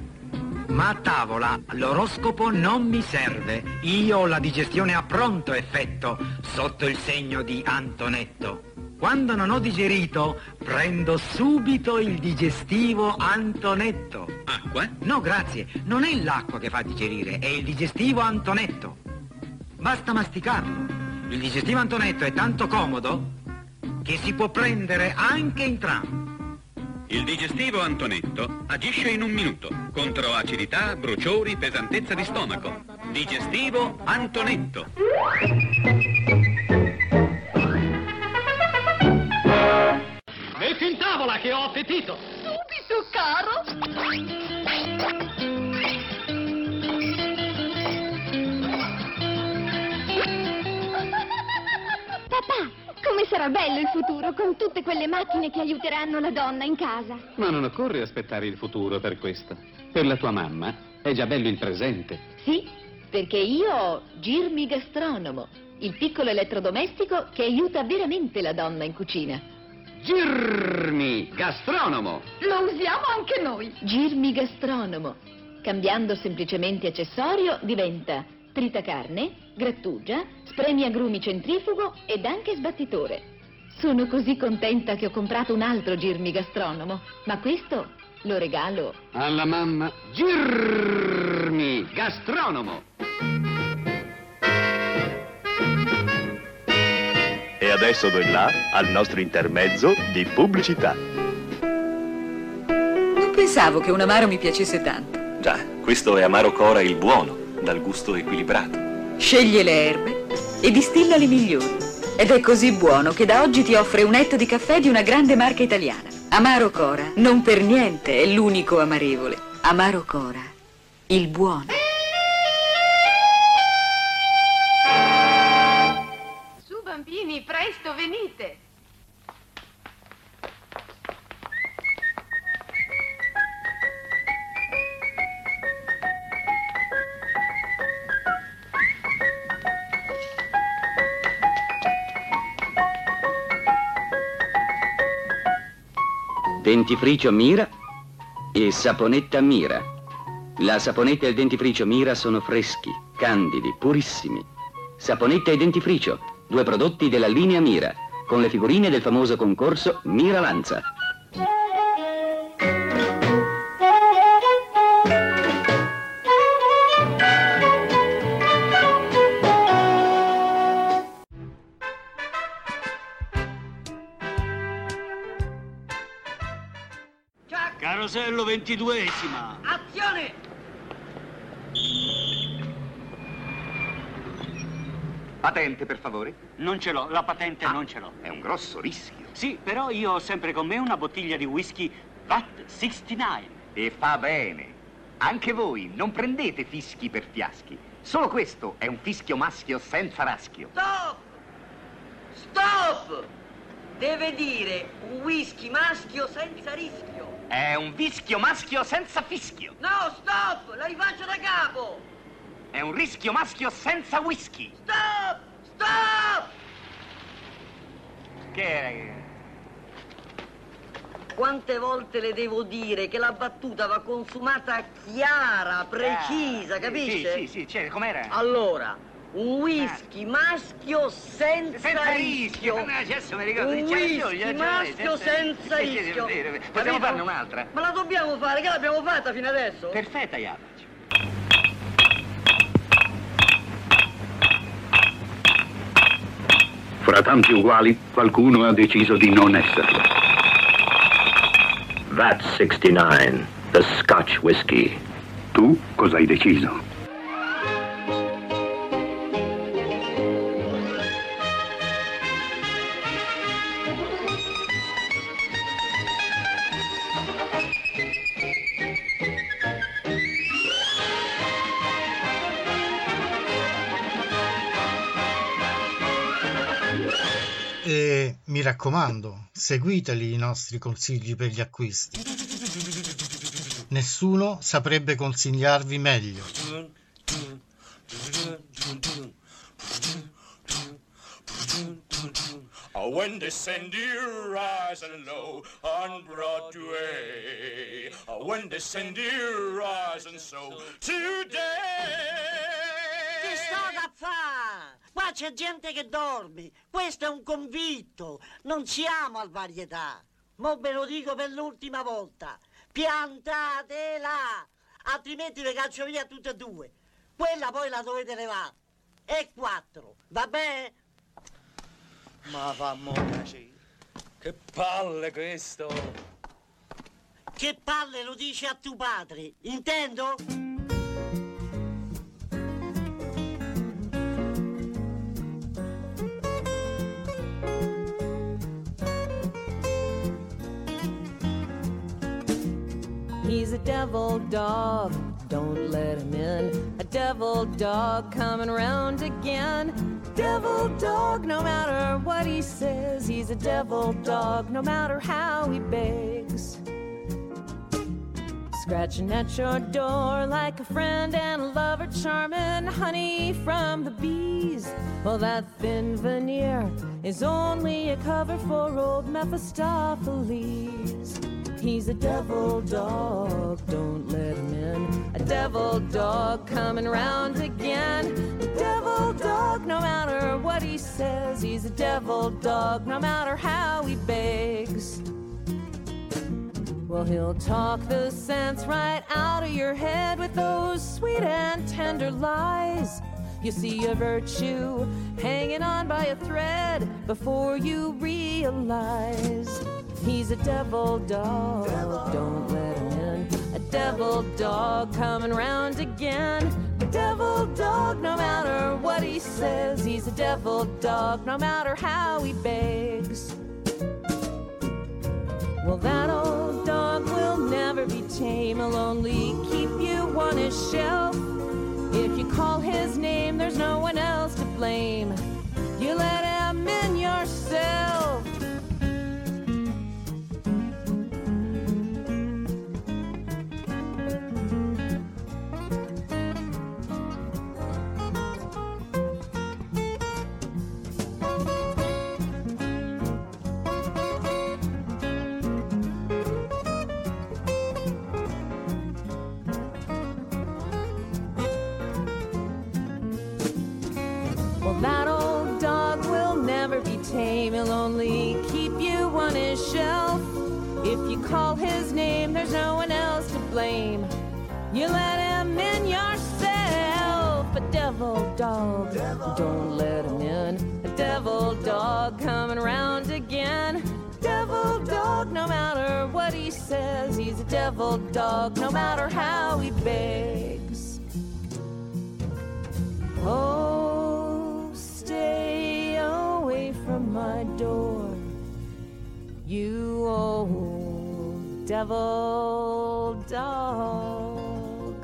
Ma a tavola l'oroscopo non mi serve. Io ho la digestione a pronto effetto, sotto il segno di Antonetto. Quando non ho digerito, prendo subito il digestivo Antonetto. Acqua? No, grazie. Non è l'acqua che fa digerire, è il digestivo Antonetto. Basta masticarlo. Il digestivo Antonetto è tanto comodo che si può prendere anche in tram. Il digestivo Antonetto agisce in un minuto contro acidità, bruciori, pesantezza di stomaco. Digestivo Antonetto. Metti in tavola che ho appetito. Subito, caro. Papà, come sarà bello il futuro con tutte quelle macchine che aiuteranno la donna in casa. Ma non occorre aspettare il futuro per questo. Per la tua mamma è già bello il presente. Sì, perché io ho Girmi Gastronomo, il piccolo elettrodomestico che aiuta veramente la donna in cucina. Girmi Gastronomo! Lo usiamo anche noi. Girmi Gastronomo. Cambiando semplicemente accessorio diventa tritacarne, grattugia, spremi agrumi centrifugo ed anche sbattitore. Sono così contenta che ho comprato un altro Girmi Gastronomo, ma questo lo regalo. Alla mamma Girmi Gastronomo! E adesso do il là al nostro intermezzo di pubblicità. Non pensavo che un amaro mi piacesse tanto. Già, questo è Amaro Cora il buono, dal gusto equilibrato. Sceglie le erbe e distilla le migliori. Ed è così buono che da oggi ti offre un etto di caffè di una grande marca italiana. Amaro Cora, non per niente è l'unico amarevole. Amaro Cora, il buono. Dentifricio Mira e saponetta Mira. La saponetta e il dentifricio Mira sono freschi, candidi, purissimi. Saponetta e dentifricio, due prodotti della linea Mira, con le figurine del famoso concorso Mira Lanza. Carosello ventiduesima. Azione! Patente, per favore? Non ce l'ho, la patente Ah, non ce l'ho. È un grosso rischio. Sì, però io ho sempre con me una bottiglia di whisky VAT 69. E fa bene. Anche voi non prendete fischi per fiaschi. Solo questo è un fischio maschio senza raschio. Stop! Stop! Deve dire un whisky maschio senza rischio. È un fischio maschio senza fischio. No, stop! La rifaccio da capo! È un rischio maschio senza whisky. Stop! Stop! Che è? Quante volte le devo dire che la battuta va consumata chiara, precisa, Ah, capisce? Sì, sì, sì, cioè, com'era? Allora, un whisky maschio senza, Senza rischio. rischio. Ma adesso mi ricordo, Un whisky maschio senza rischio. Possiamo farne un'altra? Ma la dobbiamo fare, che l'abbiamo fatta fino adesso? Perfetta, Japac. Fra tanti uguali, qualcuno ha deciso di non esserlo. VAT 69, the Scotch whiskey. Tu cosa hai deciso? Raccomando, seguiteli i nostri consigli per gli acquisti. Nessuno saprebbe consigliarvi meglio. Uh, When they send you rising low on Broadway. Uh, When they send you rising so today. Che sto da fare? Qua c'è gente che dorme. Questo è un convitto. Non siamo al varietà. Mo ve lo dico per l'ultima volta. Piantatela! Altrimenti vi caccio via tutte e due. Quella poi la dovete levare. E quattro. Va bene? Ma fa molta Che palle questo! Che palle lo dice a tuo padre. Intendo? He's a devil dog, don't let him in. A devil dog coming round again. Devil dog, no matter what he says, he's a devil dog, no matter how he begs. Scratching at your door like a friend and a lover, charming honey from the bees. Well, that thin veneer is only a cover for old Mephistopheles. He's a devil dog, don't let him in. A devil dog coming round again. A devil dog, no matter what he says, he's a devil dog, no matter how he begs. Well, he'll talk the sense right out of your head with those sweet and tender lies. You see a virtue hanging on by a thread before you realize he's a devil dog. Don't let him in. A devil dog coming round again. A devil dog, no matter what he says, he's a devil dog, no matter how he begs. Well, that old dog will never be tame. He'll only keep you on his shelf. If you call his name, there's no one else to blame. You let him in yourself. Tame. He'll only keep you on his shelf. If you call his name, there's no one else to blame. You let him in yourself. A devil dog, devil. don't let him in. A devil dog coming round again. Devil dog, no matter what he says. He's a devil dog, no matter how he begs. Oh, from my door, you old devil dog.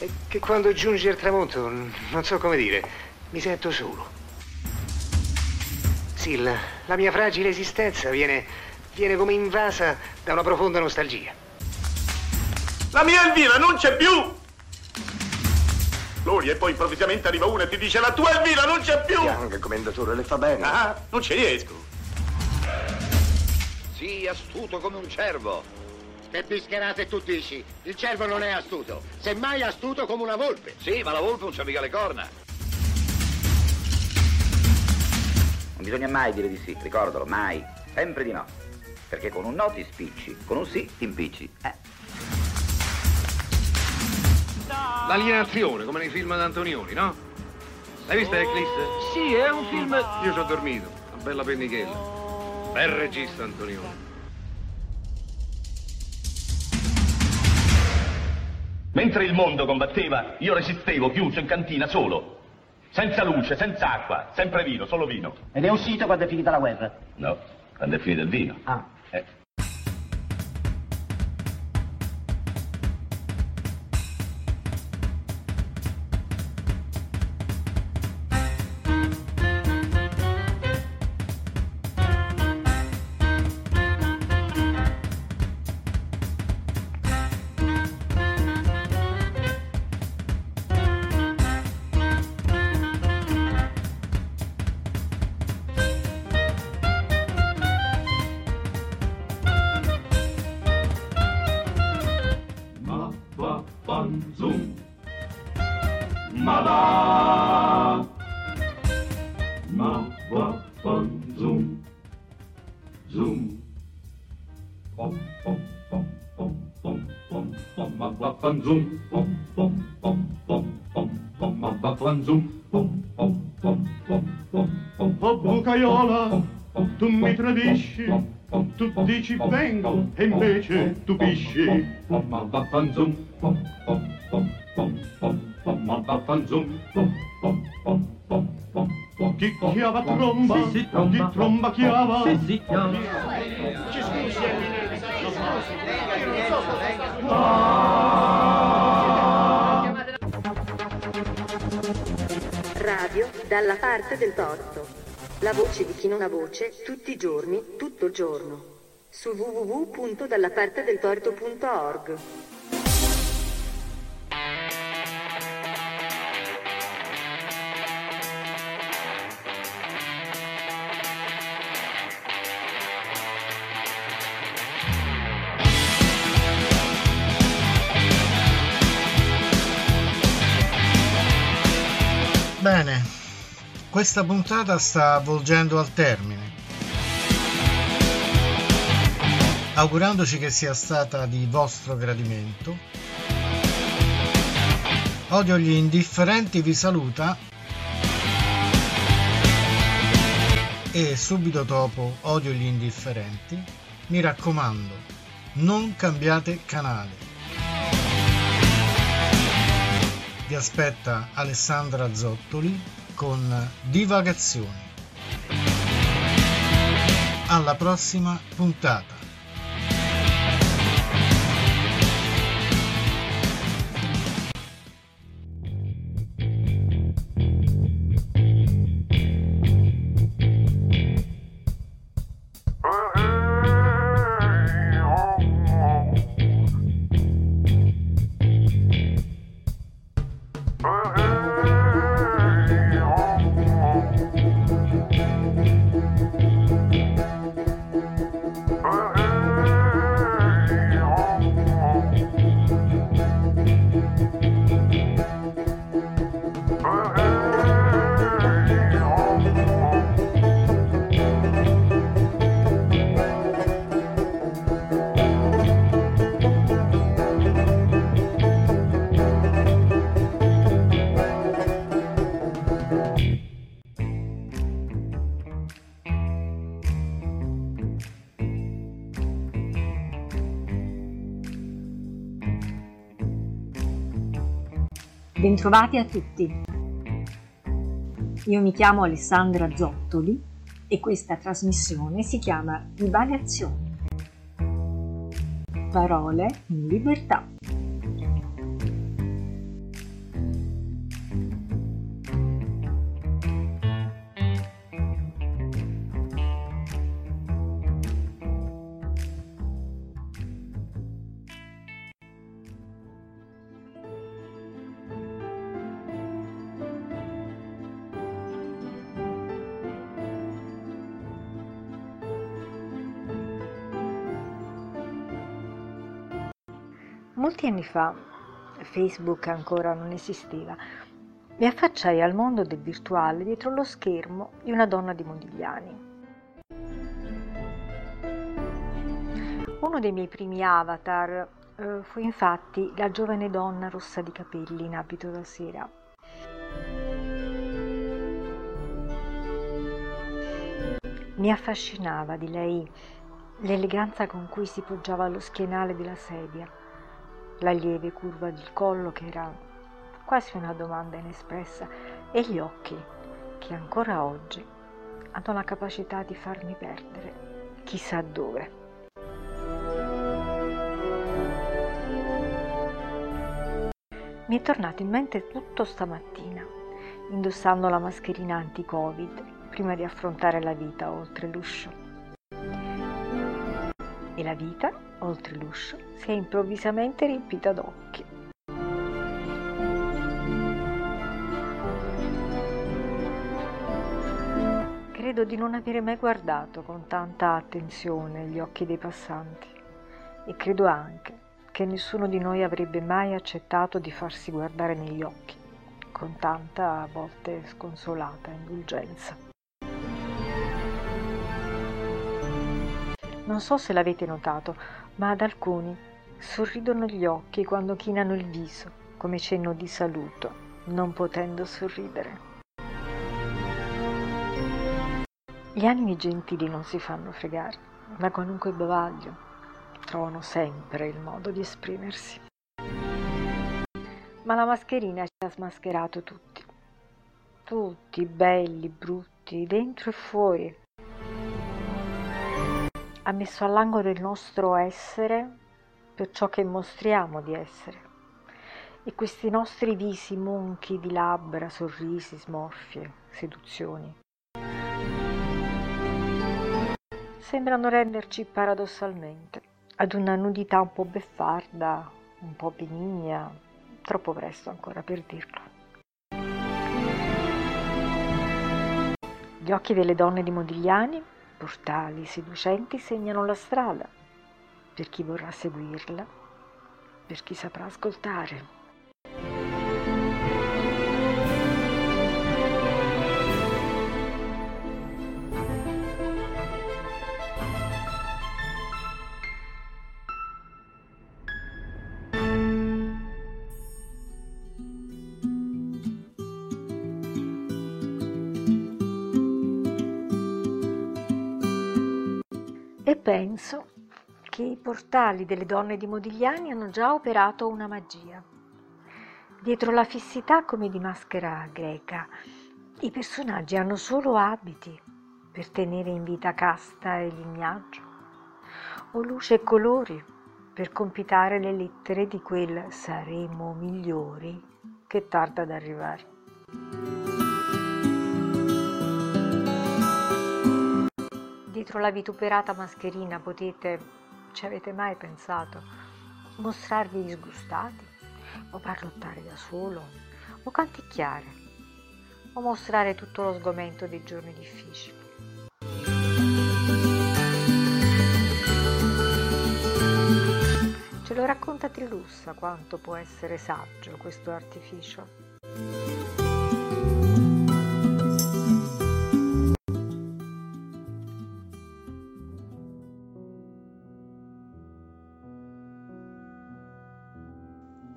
È che quando giunge il tramonto, non so come dire, mi sento solo. Sì, la, la mia fragile esistenza viene, viene come invasa da una profonda nostalgia. La mia Elvira non c'è più! Gloria, e poi improvvisamente arriva uno e ti dice la tua Elvira non c'è più! Anche commendatore, le fa bene. Ah, non ci riesco. Sii astuto come un cervo. Che bischerate tu dici? Il cervo non è astuto, semmai astuto come una volpe. Sì, ma la volpe non c'ha mica le corna. Non bisogna mai dire di sì, ricordalo, mai. Sempre di no. Perché con un no ti spicci, con un sì ti impicci. Eh. L'alienazione, come nei film d'Antonioni, no? L'hai vista Eclisse? Sì, è un film... Io ci ho dormito, una bella pennichella. Bel regista Antonioni. Mentre il mondo combatteva, io resistevo chiuso in cantina solo. Senza luce, senza acqua, sempre vino, solo vino. Ed è uscito quando è finita la guerra. No, quando è finito il vino. Ah. Dici vengo e invece tu pisci. ma va fan zoom. Pom pom pom pom pom pom ma va fan zoom. Pom pom pom pom pom pom. Chi chiava tromba, Sì, sì, di tromba chiava. Sì, sì, chiava. Ci scusi, Radio dalla parte del torto. La voce di chi non ha voce, tutti i giorni, tutto il giorno. Su www.dallapartedeltorto.org. Bene, questa puntata sta volgendo al termine. Augurandoci che sia stata di vostro gradimento. Odio gli indifferenti vi saluta e subito dopo Odio gli indifferenti mi raccomando non cambiate canale. Vi aspetta Alessandra Zottoli con Divagazioni. Alla prossima puntata. Bentrovati a tutti. Io mi chiamo Alessandra Zottoli e questa trasmissione si chiama Divagazioni. Parole in libertà. Molti anni fa, Facebook ancora non esisteva, mi affacciai al mondo del virtuale dietro lo schermo di una donna di Modigliani. Uno dei miei primi avatar eh, fu infatti la giovane donna rossa di capelli in abito da sera. Mi affascinava di lei l'eleganza con cui si poggiava allo schienale della sedia la lieve curva del collo che era quasi una domanda inespressa e gli occhi che ancora oggi hanno la capacità di farmi perdere chissà dove. Mi è tornato in mente tutto stamattina, indossando la mascherina anti-Covid prima di affrontare la vita oltre l'uscio e la vita, oltre l'uscio, si è improvvisamente riempita d'occhi. Credo di non avere mai guardato con tanta attenzione gli occhi dei passanti e credo anche che nessuno di noi avrebbe mai accettato di farsi guardare negli occhi con tanta a volte sconsolata indulgenza. Non so se l'avete notato, ma ad alcuni sorridono gli occhi quando chinano il viso, come cenno di saluto, non potendo sorridere. Gli animi gentili non si fanno fregare, da qualunque bavaglio trovano sempre il modo di esprimersi. Ma la mascherina ci ha smascherato tutti, tutti belli, brutti, dentro e fuori, ha messo all'angolo il nostro essere per ciò che mostriamo di essere. E questi nostri visi monchi di labbra, sorrisi, smorfie, seduzioni, sembrano renderci paradossalmente ad una nudità un po' beffarda, un po' benigna, troppo presto ancora per dirlo. Gli occhi delle donne di Modigliani portali seducenti segnano la strada per chi vorrà seguirla, per chi saprà ascoltare. Che i portali delle donne di Modigliani hanno già operato una magia. Dietro la fissità come di maschera greca, i personaggi hanno solo abiti per tenere in vita casta e lignaggio, o luce e colori per compitare le lettere di quel saremo migliori che tarda ad arrivare. dietro la vituperata mascherina potete, ci avete mai pensato, mostrarvi disgustati o parlottare da solo o canticchiare o mostrare tutto lo sgomento dei giorni difficili. Ce lo racconta Trilussa quanto può essere saggio questo artificio.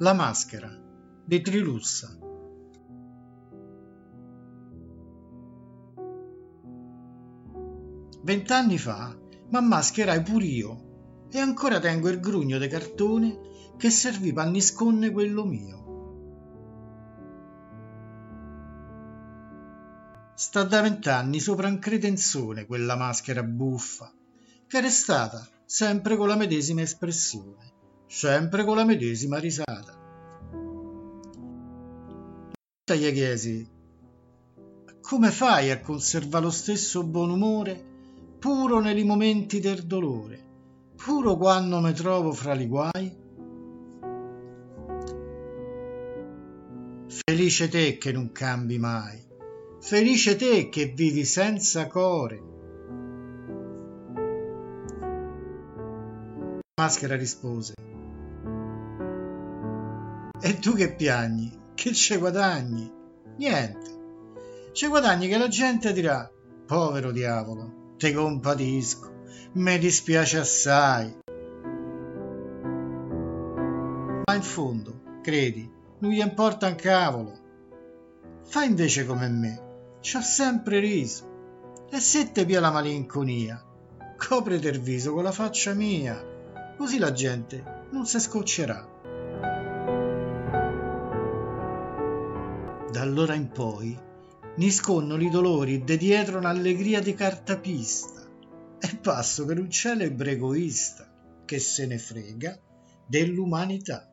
La maschera di Trilussa. Vent'anni fa m'ammascherai pur io e ancora tengo il grugno di cartone che servì a nisconne quello mio. Sta da vent'anni sopra un credenzone quella maschera buffa, che è restata sempre con la medesima espressione sempre con la medesima risata. Gli chiesi, come fai a conservare lo stesso buon umore puro nei momenti del dolore, puro quando mi trovo fra li guai? Felice te che non cambi mai, felice te che vivi senza core. La Maschera rispose, e tu che piagni? Che ci guadagni? Niente. Ci guadagni che la gente dirà, povero diavolo, te compatisco, mi dispiace assai. Ma in fondo, credi, non gli importa un cavolo. Fa invece come me, ci ho sempre riso. E se te via la malinconia, coprete il viso con la faccia mia, così la gente non si scoccerà. Da allora in poi nisconno i dolori de dietro un'allegria di cartapista e passo per un celebre egoista che se ne frega dell'umanità.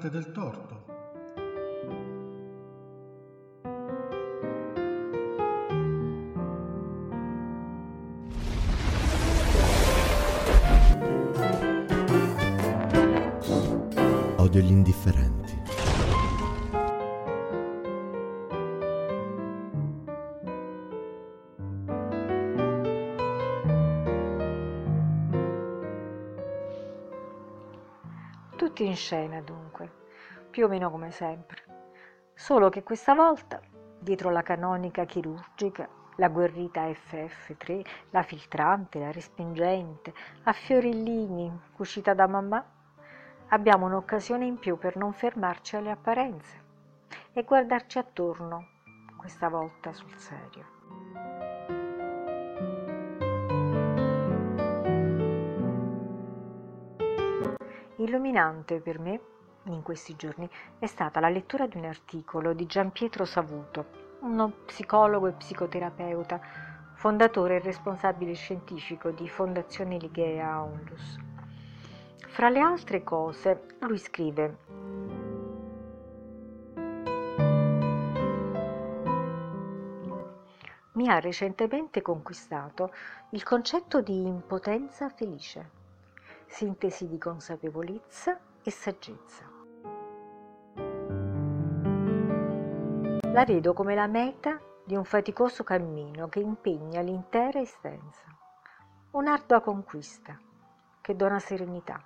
Parte del torto. Odio gli indifferenti. In scena dunque, più o meno come sempre, solo che questa volta, dietro la canonica chirurgica, la guerrita FF3, la filtrante, la respingente, a fiorellini cucita da mamma, abbiamo un'occasione in più per non fermarci alle apparenze e guardarci attorno, questa volta sul serio. Illuminante per me in questi giorni è stata la lettura di un articolo di Gian Pietro Savuto, uno psicologo e psicoterapeuta, fondatore e responsabile scientifico di Fondazione Ligea Onlus. Fra le altre cose, lui scrive Mi ha recentemente conquistato il concetto di impotenza felice sintesi di consapevolezza e saggezza. La vedo come la meta di un faticoso cammino che impegna l'intera esistenza, un'ardua conquista che dona serenità.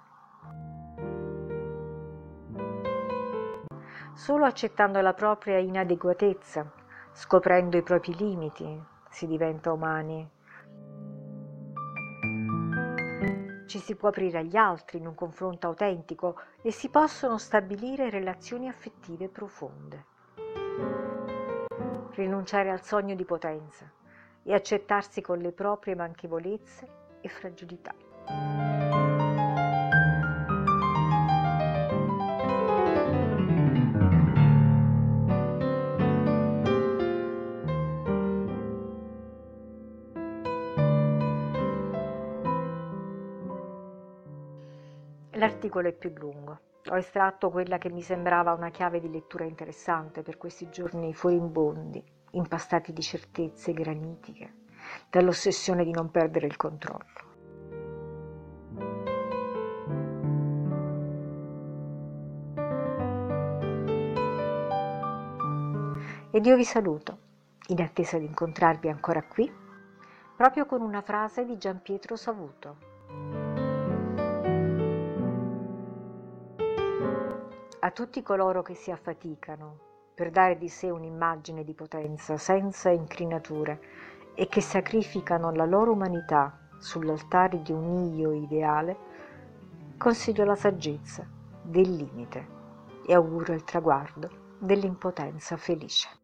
Solo accettando la propria inadeguatezza, scoprendo i propri limiti, si diventa umani ci si può aprire agli altri in un confronto autentico e si possono stabilire relazioni affettive profonde. Rinunciare al sogno di potenza e accettarsi con le proprie manchevolezze e fragilità. L'articolo è più lungo. Ho estratto quella che mi sembrava una chiave di lettura interessante per questi giorni furibondi, impastati di certezze granitiche, dall'ossessione di non perdere il controllo. Ed io vi saluto, in attesa di incontrarvi ancora qui, proprio con una frase di Gian Pietro Savuto. A tutti coloro che si affaticano per dare di sé un'immagine di potenza senza incrinature e che sacrificano la loro umanità sull'altare di un io ideale, consiglio la saggezza del limite e auguro il traguardo dell'impotenza felice.